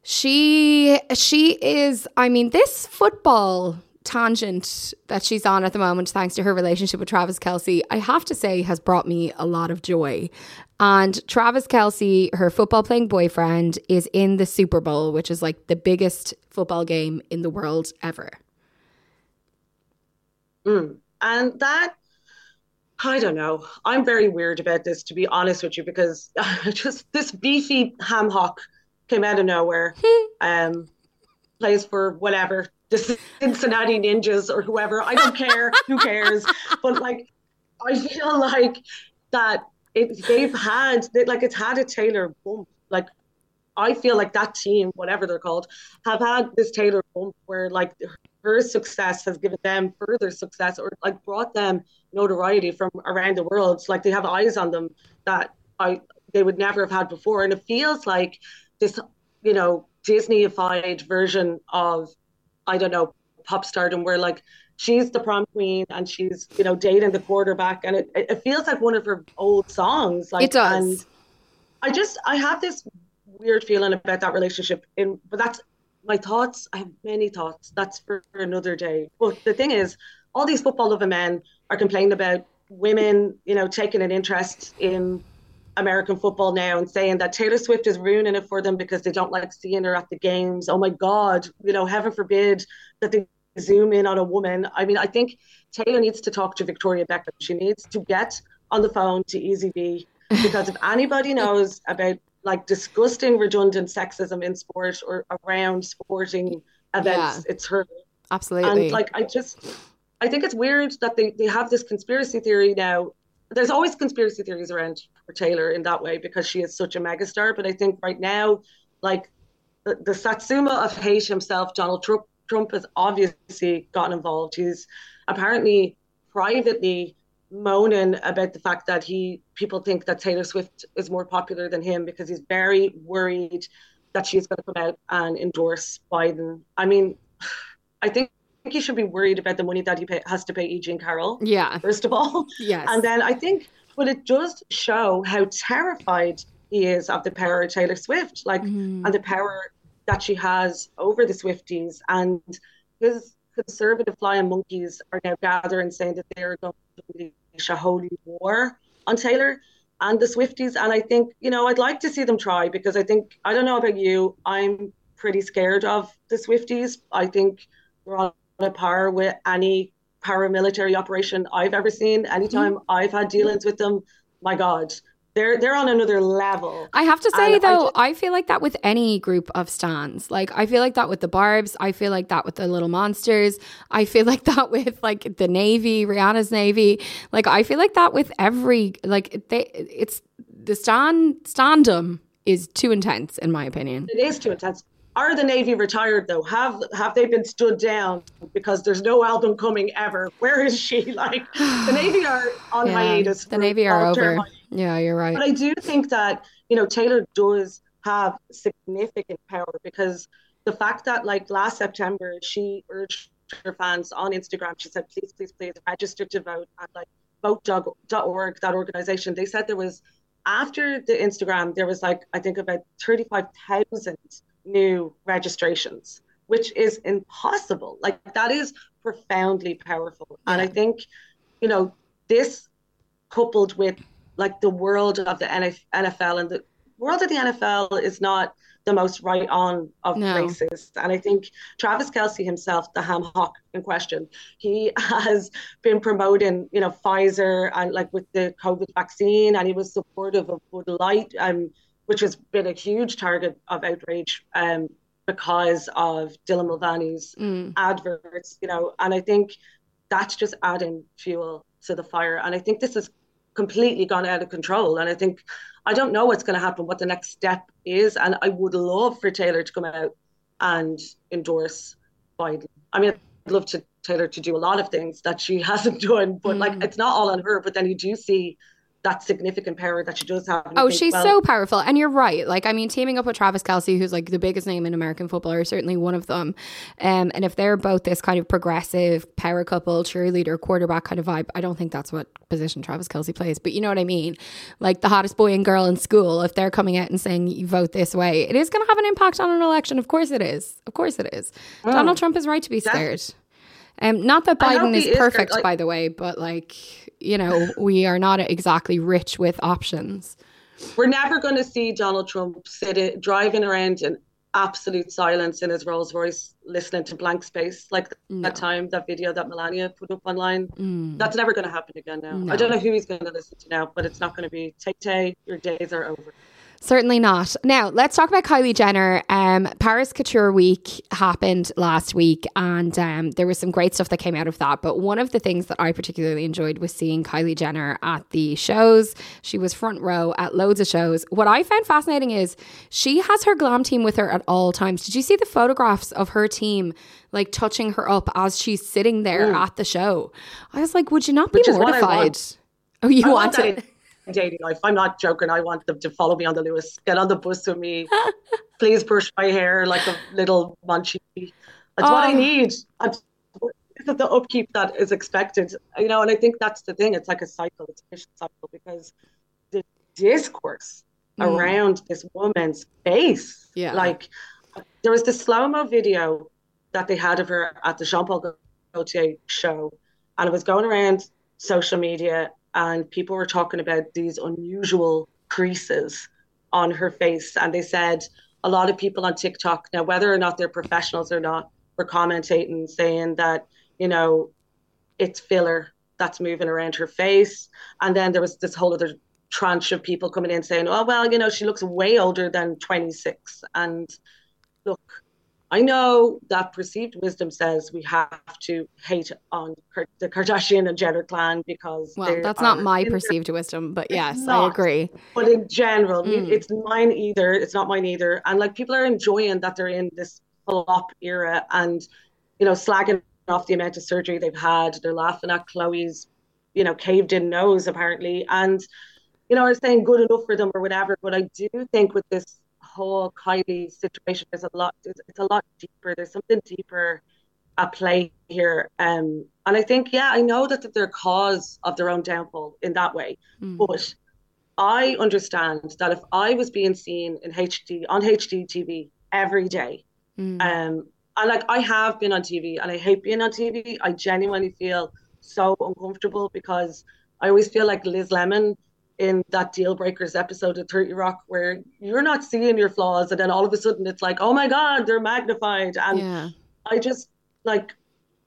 she she is I mean this football tangent that she's on at the moment thanks to her relationship with Travis Kelce I have to say has brought me a lot of joy and Travis Kelce her football playing boyfriend is in the Super Bowl which is like the biggest football game in the world ever Mm. And that, I don't know. I'm very weird about this, to be honest with you, because just this beefy ham hock came out of nowhere. um, plays for whatever, the Cincinnati Ninjas or whoever. I don't care. Who cares? But like, I feel like that it, they've had, they, like, it's had a Taylor bump. Like, I feel like that team, whatever they're called, have had this Taylor bump where like her success has given them further success or like brought them notoriety from around the world. Like they have eyes on them that I they would never have had before. And it feels like this, you know, Disneyified version of I don't know, pop stardom where like she's the prom queen and she's, you know, dating the quarterback and it, it feels like one of her old songs. Like it does and I just I have this weird feeling about that relationship in but that's my thoughts I have many thoughts. That's for another day. But the thing is all these football loving men are complaining about women you know taking an interest in American football now and saying that Taylor Swift is ruining it for them because they don't like seeing her at the games. Oh my god you know heaven forbid that they zoom in on a woman. I mean I think Taylor needs to talk to Victoria Beckham. She needs to get on the phone to Easy B because if anybody knows about like disgusting redundant sexism in sport or around sporting events. Yeah. it's her absolutely. And like i just i think it's weird that they, they have this conspiracy theory now. There's always conspiracy theories around taylor in that way because she is such a megastar. But i think right now like the, the satsuma of hate himself donald trump trump has obviously gotten involved. He's apparently privately moaning about the fact that he people think that Taylor Swift is more popular than him because he's very worried that she's going to come out and endorse Biden. I mean, I think he should be worried about the money that he pay, has to pay E.G. and Carol, yeah first of all. yes And then I think, but it does show how terrified he is of the power of Taylor Swift, like, Mhm. and the power that she has over the Swifties. And his conservative flying monkeys are now gathering saying that they're going to unleash a holy war on Taylor and the Swifties. And I think, you know, I'd like to see them try because I think, I don't know about you, I'm pretty scared of the Swifties. I think we're on a par with any paramilitary operation I've ever seen. Anytime mm-hmm. I've had dealings with them, my God, they're they're on another level. I have to say And I though, just- I feel like that with any group of stands. Like I feel like that with the Barbs. I feel like that with the Little Monsters. I feel like that with like the Navy, Rihanna's Navy. Like I feel like that with every like they. It's the stand standum is too intense in my opinion. It is too intense. are the Navy retired though? Have have they been stood down because there's no album coming ever? Where is she? Like the Navy are on Yeah, hiatus. the Navy are over. Yeah, you're right. But I do think that, you know, Taylor does have significant power because the fact that like last September she urged her fans on Instagram, she said, please, please, please register to vote at, like vote.org, that organization. They said there was after the Instagram, there was like I think about 35,000 new registrations, which is impossible. Like that is profoundly powerful. And I think, you know, this coupled with like the world of the NFL and the world of the NFL is not the most right on of No. places. And I think Travis Kelce himself, the ham hock in question, he has been promoting, you know, Pfizer and like with the COVID vaccine, and he was supportive of Bud Light, um, which has been a huge target of outrage um, because of Dylan Mulvaney's Mm. adverts, you know, and I think that's just adding fuel to the fire. And I think this has completely gone out of control. And I think I don't know what's going to happen, what the next step is. And I would love for Taylor to come out and endorse Biden. I mean, I'd love to Taylor to do a lot of things that she hasn't done, but like mm. it's not all on her. But then you do see that significant power that she does have. Oh, think, she's well, so powerful. And you're right. Like, I mean, teaming up with Travis Kelce, who's like the biggest name in American football, or certainly one of them. Um, and if they're both this kind of progressive power couple, cheerleader, quarterback kind of vibe, I don't think that's what position Travis Kelce plays. But you know what I mean? Like the hottest boy and girl in school, if they're coming out and saying you vote this way, it is going to have an impact on an election. Of course it is. Of course it is. Donald Trump is right to be scared. Um, not that Biden is is perfect, like- by the way, but like, you know, we are not exactly rich with options. We're never going to see Donald Trump sitting driving around in absolute silence in his Rolls Royce, listening to blank space like that time, that video that Melania put up online. Mm. That's never going to happen again now. I don't know who he's going to listen to now, but it's not going to be Tay Tay. Your days are over. Certainly not. Now, let's talk about Kylie Jenner. Um, Paris Couture Week happened last week, and um, there was some great stuff that came out of that. But one of the things that I particularly enjoyed was seeing Kylie Jenner at the shows. She was front row at loads of shows. What I found fascinating is she has her glam team with her at all times. Did you see the photographs of her team like touching her up as she's sitting there at the show? I was like, would you not be Which is what I mortified? Oh, you I want, want it? Dating life. I'm not joking. I want them to follow me on the Luas, get on the bus with me. Please brush my hair like a little munchie. That's what I Oh. need. I'm, this is the upkeep that is expected, you know. And I think that's the thing. It's like a cycle. It's a vicious cycle because the discourse hmm. around this woman's face, Yeah. like there was this slow mo video that they had of her at the Jean Paul Gaultier show, and it was going around social media, and people were talking about these unusual creases on her face, and they said a lot of people on TikTok now, whether or not they're professionals or not, were commentating saying that you know it's filler that's moving around her face, and then there was this whole other tranche of people coming in saying, oh well, you know she looks way older than 26, and look. I know that perceived wisdom says we have to hate on the Kardashian and Jenner clan because Well, that's not my perceived wisdom, but yes, I not. agree. But in general, Mm. it's mine either. It's not mine either. And like people are enjoying that they're in this flop era and you know slagging off the amount of surgery they've had. They're laughing at Khloé's you know caved in nose apparently, and you know are saying good enough for them or whatever. But I do think with this whole Kylie situation, there's a lot. It's, it's a lot deeper. There's something deeper at play here. Um, and I think, yeah, I know that they're cause of their own downfall in that way, but I understand that if I was being seen in HD on HD TV every day, Mm. um, and like I have been on TV and I hate being on TV. I genuinely feel so uncomfortable because I always feel like Liz Lemon in that Deal Breakers episode of 30 Rock where you're not seeing your flaws and then all of a sudden it's like, oh my God, they're magnified. And yeah. I just like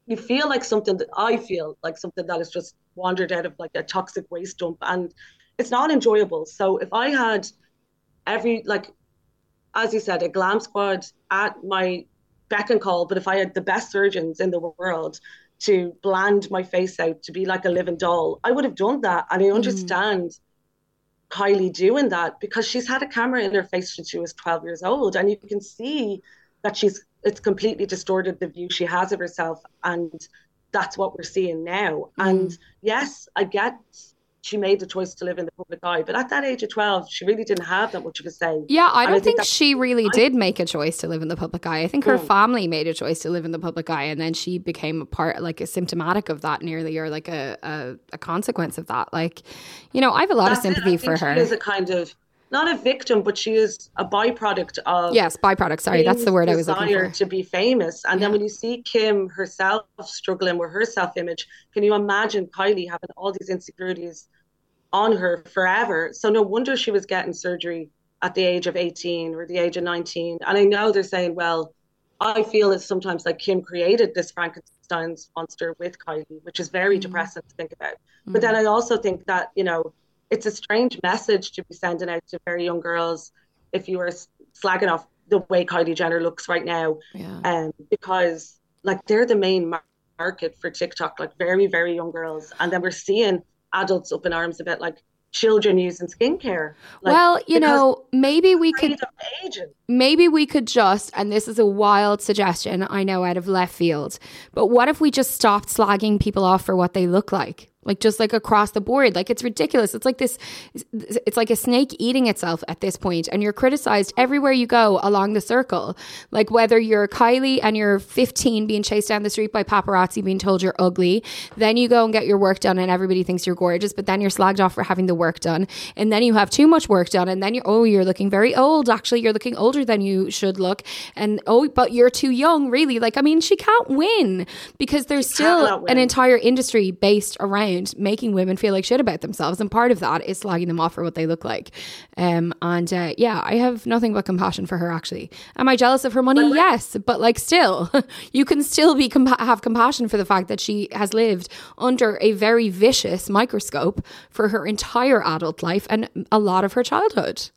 you feel like something that I feel like something that is just wandered out of like a toxic waste dump and it's not enjoyable. So if I had every like as you said, a glam squad at my beck and call, but if I had the best surgeons in the world to bland my face out to be like a living doll, I would have done that. And I mm. understand Kylie doing that because she's had a camera in her face since she was 12 years old. And you can see that she's it's completely distorted the view she has of herself and that's what we're seeing now. Mm. And yes, I get she made the choice to live in the public eye. But at that age of 12, she really didn't have that much of a say. Yeah, I don't I think, think she really I, did make a choice to live in the public eye. I think her mm. family made a choice to live in the public eye, and then she became a part, like a symptomatic of that nearly, or like a, a, a consequence of that. Like, you know, I have a lot of sympathy for her. She is a kind of not a victim, but she is a byproduct of yes, byproduct. Sorry, that's the word I was looking for. To be famous, and yeah. then when you see Kim herself struggling with her self-image, can you imagine Kylie having all these insecurities on her forever? So no wonder she was getting surgery at the age of 18 or the age of 19. And I know they're saying, well, I feel it's sometimes like Kim created this Frankenstein's monster with Kylie, which is very mm-hmm. depressing to think about. Mm-hmm. But then I also think that you know it's a strange message to be sending out to very young girls if you are slagging off the way Kylie Jenner looks right now. Yeah. Um, because like they're the main market for TikTok, like very, very young girls. And then we're seeing adults up in arms about like children using skincare. Like, well, you know, maybe we could maybe we could just and this is a wild suggestion, I know out of left field, but what if we just stopped slagging people off for what they look like? like just like across the board. Like it's ridiculous. It's like this it's like a snake eating itself at this point and you're criticized everywhere you go along the circle. Like whether you're Kylie and you're 15 being chased down the street by paparazzi being told you're ugly then you go and get your work done and everybody thinks you're gorgeous but then you're slagged off for having the work done and then you have too much work done and then you're oh you're looking very old. Actually you're looking older than you should look and oh but you're too young really like I mean she can't win because there's still an entire industry based around making women feel like shit about themselves. And part of that is slagging them off for what they look like. Um, and uh, yeah, I have nothing but compassion for her, actually. Am I jealous of her money? yes. But like, still, you can still be compa- have compassion for the fact that she has lived under a very vicious microscope for her entire adult life and a lot of her childhood.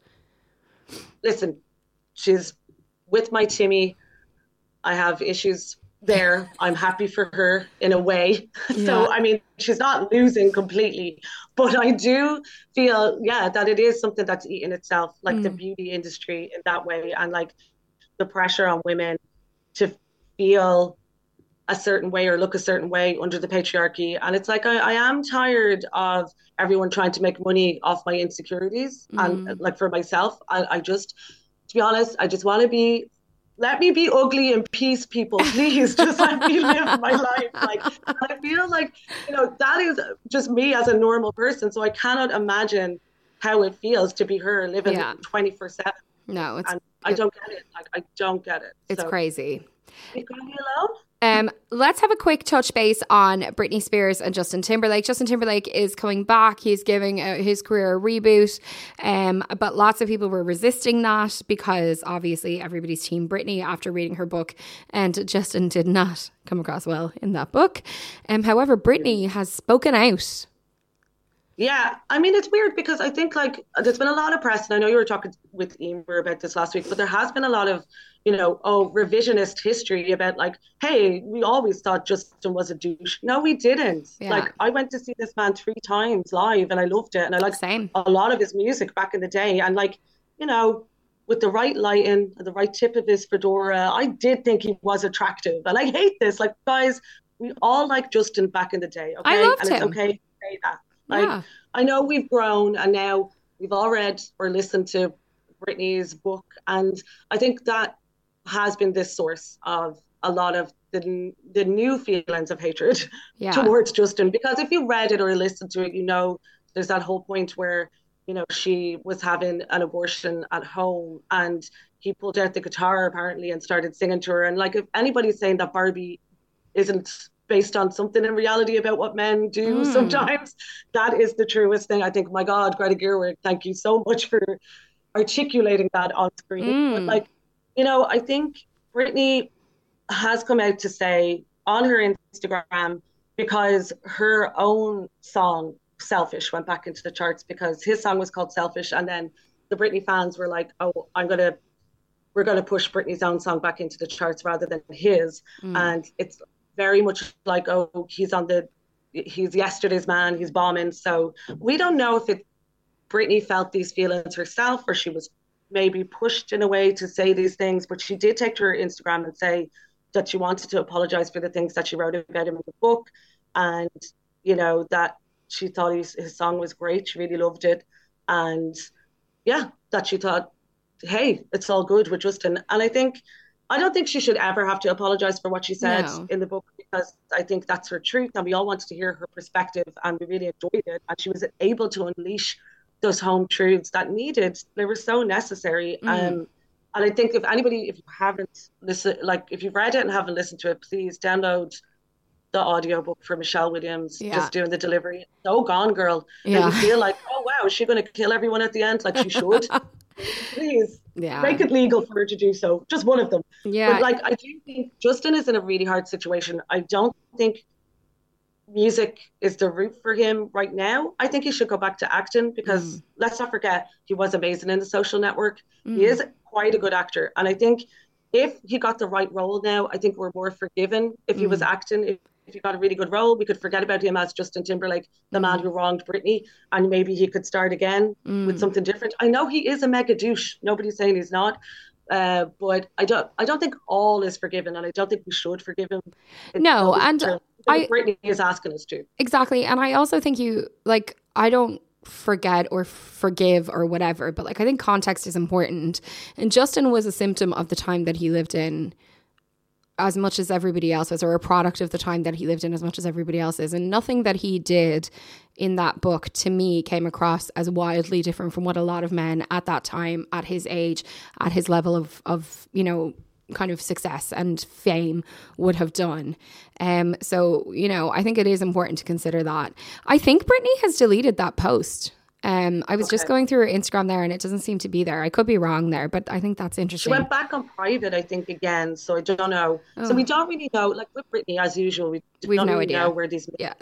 Listen, she's with my Timmy. I have issues there. I'm happy for her in a way. Yeah. So, I mean, she's not losing completely, but I do feel, yeah, that it is something that's eating itself, like mm. the beauty industry in that way, and like the pressure on women to feel a certain way or look a certain way under the patriarchy. And it's like, I, I am tired of everyone trying to make money off my insecurities. Mm. And like for myself, I, I just, to be honest, I just want to be let me be ugly in peace, people. Please, just let me live my life. Like I feel like you know that is just me as a normal person. So I cannot imagine how it feels to be her living twenty four seven. No, it's, I don't get it. Like I don't get it. It's so, crazy. You gonna be alone? Um, let's have a quick touch base on Britney Spears and Justin Timberlake. Justin Timberlake is coming back. He's giving uh, his career a reboot. Um, but lots of people were resisting that because obviously everybody's team Britney after reading her book, and Justin did not come across well in that book. Um, however, Britney has spoken out yeah, I mean it's weird because I think like there's been a lot of press, and I know you were talking with Emer about this last week, but there has been a lot of, you know, oh revisionist history about like, hey, we always thought Justin was a douche. No, we didn't. Yeah. Like I went to see this man three times live, and I loved it, and I like Same. a lot of his music back in the day, and like, you know, with the right lighting, and the right tip of his fedora, I did think he was attractive, and I hate this. Like guys, we all like Justin back in the day, okay, I loved and him. it's okay to say that like, yeah. I know we've grown and now we've all read or listened to Britney's book. And I think that has been this source of a lot of the, the new feelings of hatred yeah. towards Justin. Because if you read it or listened to it, you know, there's that whole point where, you know, she was having an abortion at home and he pulled out the guitar apparently and started singing to her. And like, if anybody's saying that Barbie isn't based on something in reality about what men do mm. sometimes. That is the truest thing. I think, my God, Greta Gerwig, thank you so much for articulating that on screen. Mm. But like, you know, I think Britney has come out to say on her Instagram because her own song Selfish went back into the charts because his song was called Selfish and then the Britney fans were like, "Oh, I'm going to we're going to push Britney's own song back into the charts rather than his." Mm. And it's very much like, oh, he's on the, he's yesterday's man, he's bombing. So we don't know if it, Britney felt these feelings herself or she was maybe pushed in a way to say these things, but she did take to her Instagram and say that she wanted to apologize for the things that she wrote about him in the book, and you know that she thought his, his song was great. She really loved it, and yeah, that she thought, hey, it's all good with Justin. And I think I don't think she should ever have to apologize for what she said No. in the book because I think that's her truth, and we all wanted to hear her perspective, and we really enjoyed it. And she was able to unleash those home truths that needed. They were so necessary. Mm. Um, and I think if anybody, if you haven't listened, like if you've read it and haven't listened to it, please download the audiobook for Michelle Williams Yeah. just doing the delivery. So gone, girl. And Yeah. you feel like, oh wow, is she going to kill everyone at the end like she should? Please Yeah. make it legal for her to do so. Just one of them. Yeah. But like, I do think Justin is in a really hard situation. I don't think music is the route for him right now. I think he should go back to acting because Mm. let's not forget he was amazing in the social network. He is quite a good actor. And I think if he got the right role now, I think we're more forgiven. If he was Mm. acting, if, if he got a really good role, we could forget about him as Justin Timberlake, the man who wronged Britney, and maybe he could start again Mm. with something different. I know he is a mega douche. Nobody's saying he's not. Uh, but I don't. I don't think all is forgiven, and I don't think we should forgive him. No, and. I- Britney is asking us to. Exactly. And I also think you like I don't forget or forgive or whatever, but like I think context is important. And Justin was a symptom of the time that he lived in as much as everybody else was, or a product of the time that he lived in as much as everybody else is. And nothing that he did in that book to me came across as wildly different from what a lot of men at that time, at his age, at his level of of, you know, kind of success and fame would have done. Um, so, you know, I think it is important to consider that. I think Britney has deleted that post. Um, I was just going through her Instagram there and it doesn't seem to be there. I could be wrong there, but I think that's She interesting. went back on private, I think, again. So I don't know. So we don't really know. Like with Britney, as usual, we Oh. Don't no really idea. know where these yeah.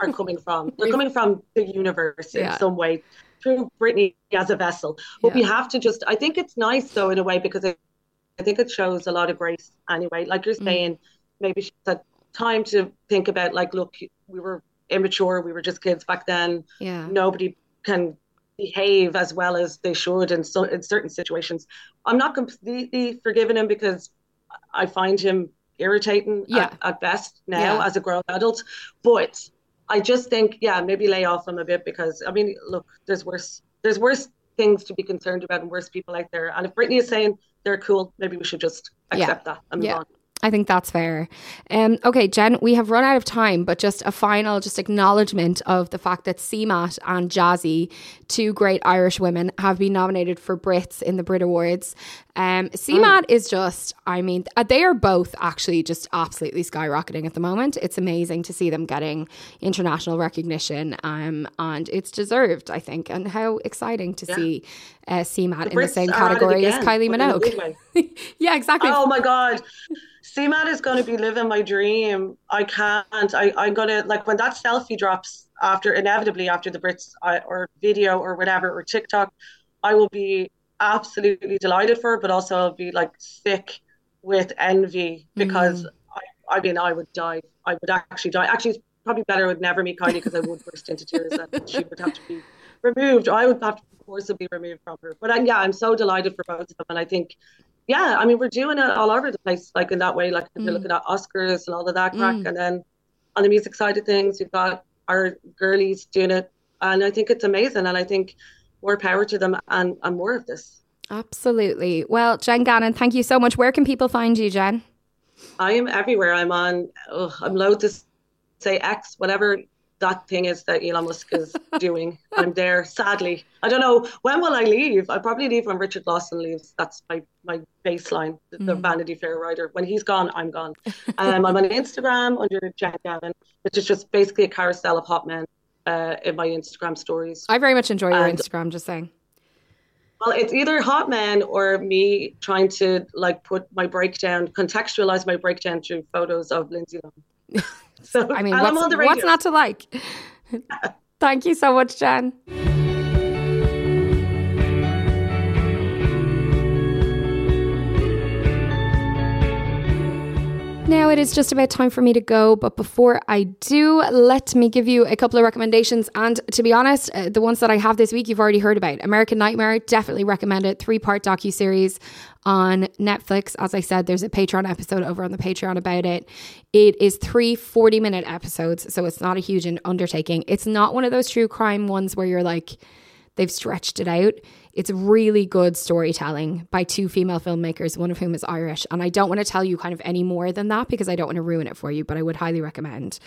are coming from. They're coming from the universe in Yeah. some way through Britney as a vessel. But we have to just, I think it's nice though, in a way, because I, I think it shows a lot of grace anyway. Like you're Mm. saying, maybe she had time to think about, like, look, we were immature, we were just kids back then. Yeah. Nobody can behave as well as they should in, so, in certain situations. I'm not completely forgiving him because I find him irritating Yeah. at, at best now Yeah. as a grown adult. But I just think, yeah, maybe lay off him a bit because I mean, look, there's worse, there's worse things to be concerned about and worse people out there. And if Britney is saying they're cool, maybe we should just Yeah. accept that and move Yeah. on. I think that's fair. Um, okay, Jenn, we have run out of time, but just a final just acknowledgement of the fact that CMAT and Jazzy, two great Irish women, have been nominated for Brits in the Brit Awards. Um, CMAT is just, I mean, uh, they are both actually just absolutely skyrocketing at the moment. It's amazing to see them getting international recognition, um, and it's deserved, I think. And how exciting to see uh, CMAT in the same category as Kylie but in a good Minogue. yeah, exactly. Oh my God. CMAT is going to be living my dream. I can't. I, I'm going to, like, when that selfie drops after, inevitably after the Brits I, or video or whatever, or TikTok, I will be absolutely delighted for her, but also I'll be like sick with envy because I, I mean, I would die. I would actually die. Actually, it's probably better I would never meet Kylie because I would burst into tears and she would have to be removed. I would have to forcibly removed from her. But uh, yeah, I'm so delighted for both of them. And I think, yeah, I mean, we're doing it all over the place, like in that way. Like if you're looking at Oscars and all of that crack. And then on the music side of things, we've got our girlies doing it. And I think it's amazing. And I think more power to them and, and more of this. Absolutely. Well, Jenn Gannon, thank you so much. Where can people find you, Jenn? I am everywhere. I'm on, ugh, I'm loath to say X, whatever that thing is that Elon Musk is doing. I'm there, sadly. I don't know. When will I leave? I'll probably leave when Richard Lawson leaves. That's my, my baseline, the, the Vanity Fair writer. When he's gone, I'm gone. Um, I'm on Instagram under Jenn Gannon, which is just basically a carousel of hot men uh, in my Instagram stories. I very much enjoy your And- Instagram, just saying. Well, it's either hot men or me trying to like put my breakdown, contextualize my breakdown through photos of Lindsay Lohan. So I mean, what's, what's not to like? Thank you so much, Jenn. Now it is just about time for me to go, but before I do, let me give you a couple of recommendations. And to be honest, uh, the ones that I have this week you've already heard about. American Nightmare, definitely recommend it. Three part docu series on Netflix. As I said, there's a Patreon episode over on the Patreon about it. It is three 40 minute episodes, so it's not a huge undertaking. It's not one of those true crime ones where you're like, they've stretched it out. It's really good storytelling by two female filmmakers, one of whom is Irish. And I don't want to tell you kind of any more than that because I don't want to ruin it for you, but I would highly recommend.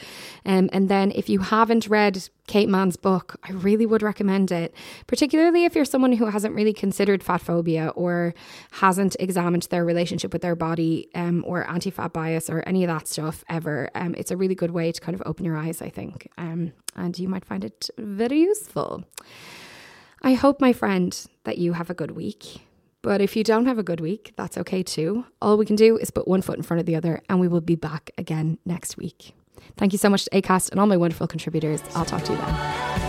Um, and then if you haven't read Kate Manne's book, I really would recommend it, particularly if you're someone who hasn't really considered fat phobia or hasn't examined their relationship with their body um, or anti fat bias or any of that stuff ever. Um, it's a really good way to kind of open your eyes, I think. Um, and you might find it very useful. I hope, my friend, that you have a good week. But if you don't have a good week, that's okay too. All we can do is put one foot in front of the other, and we will be back again next week. Thank you so much to ACAST and all my wonderful contributors. I'll talk to you then.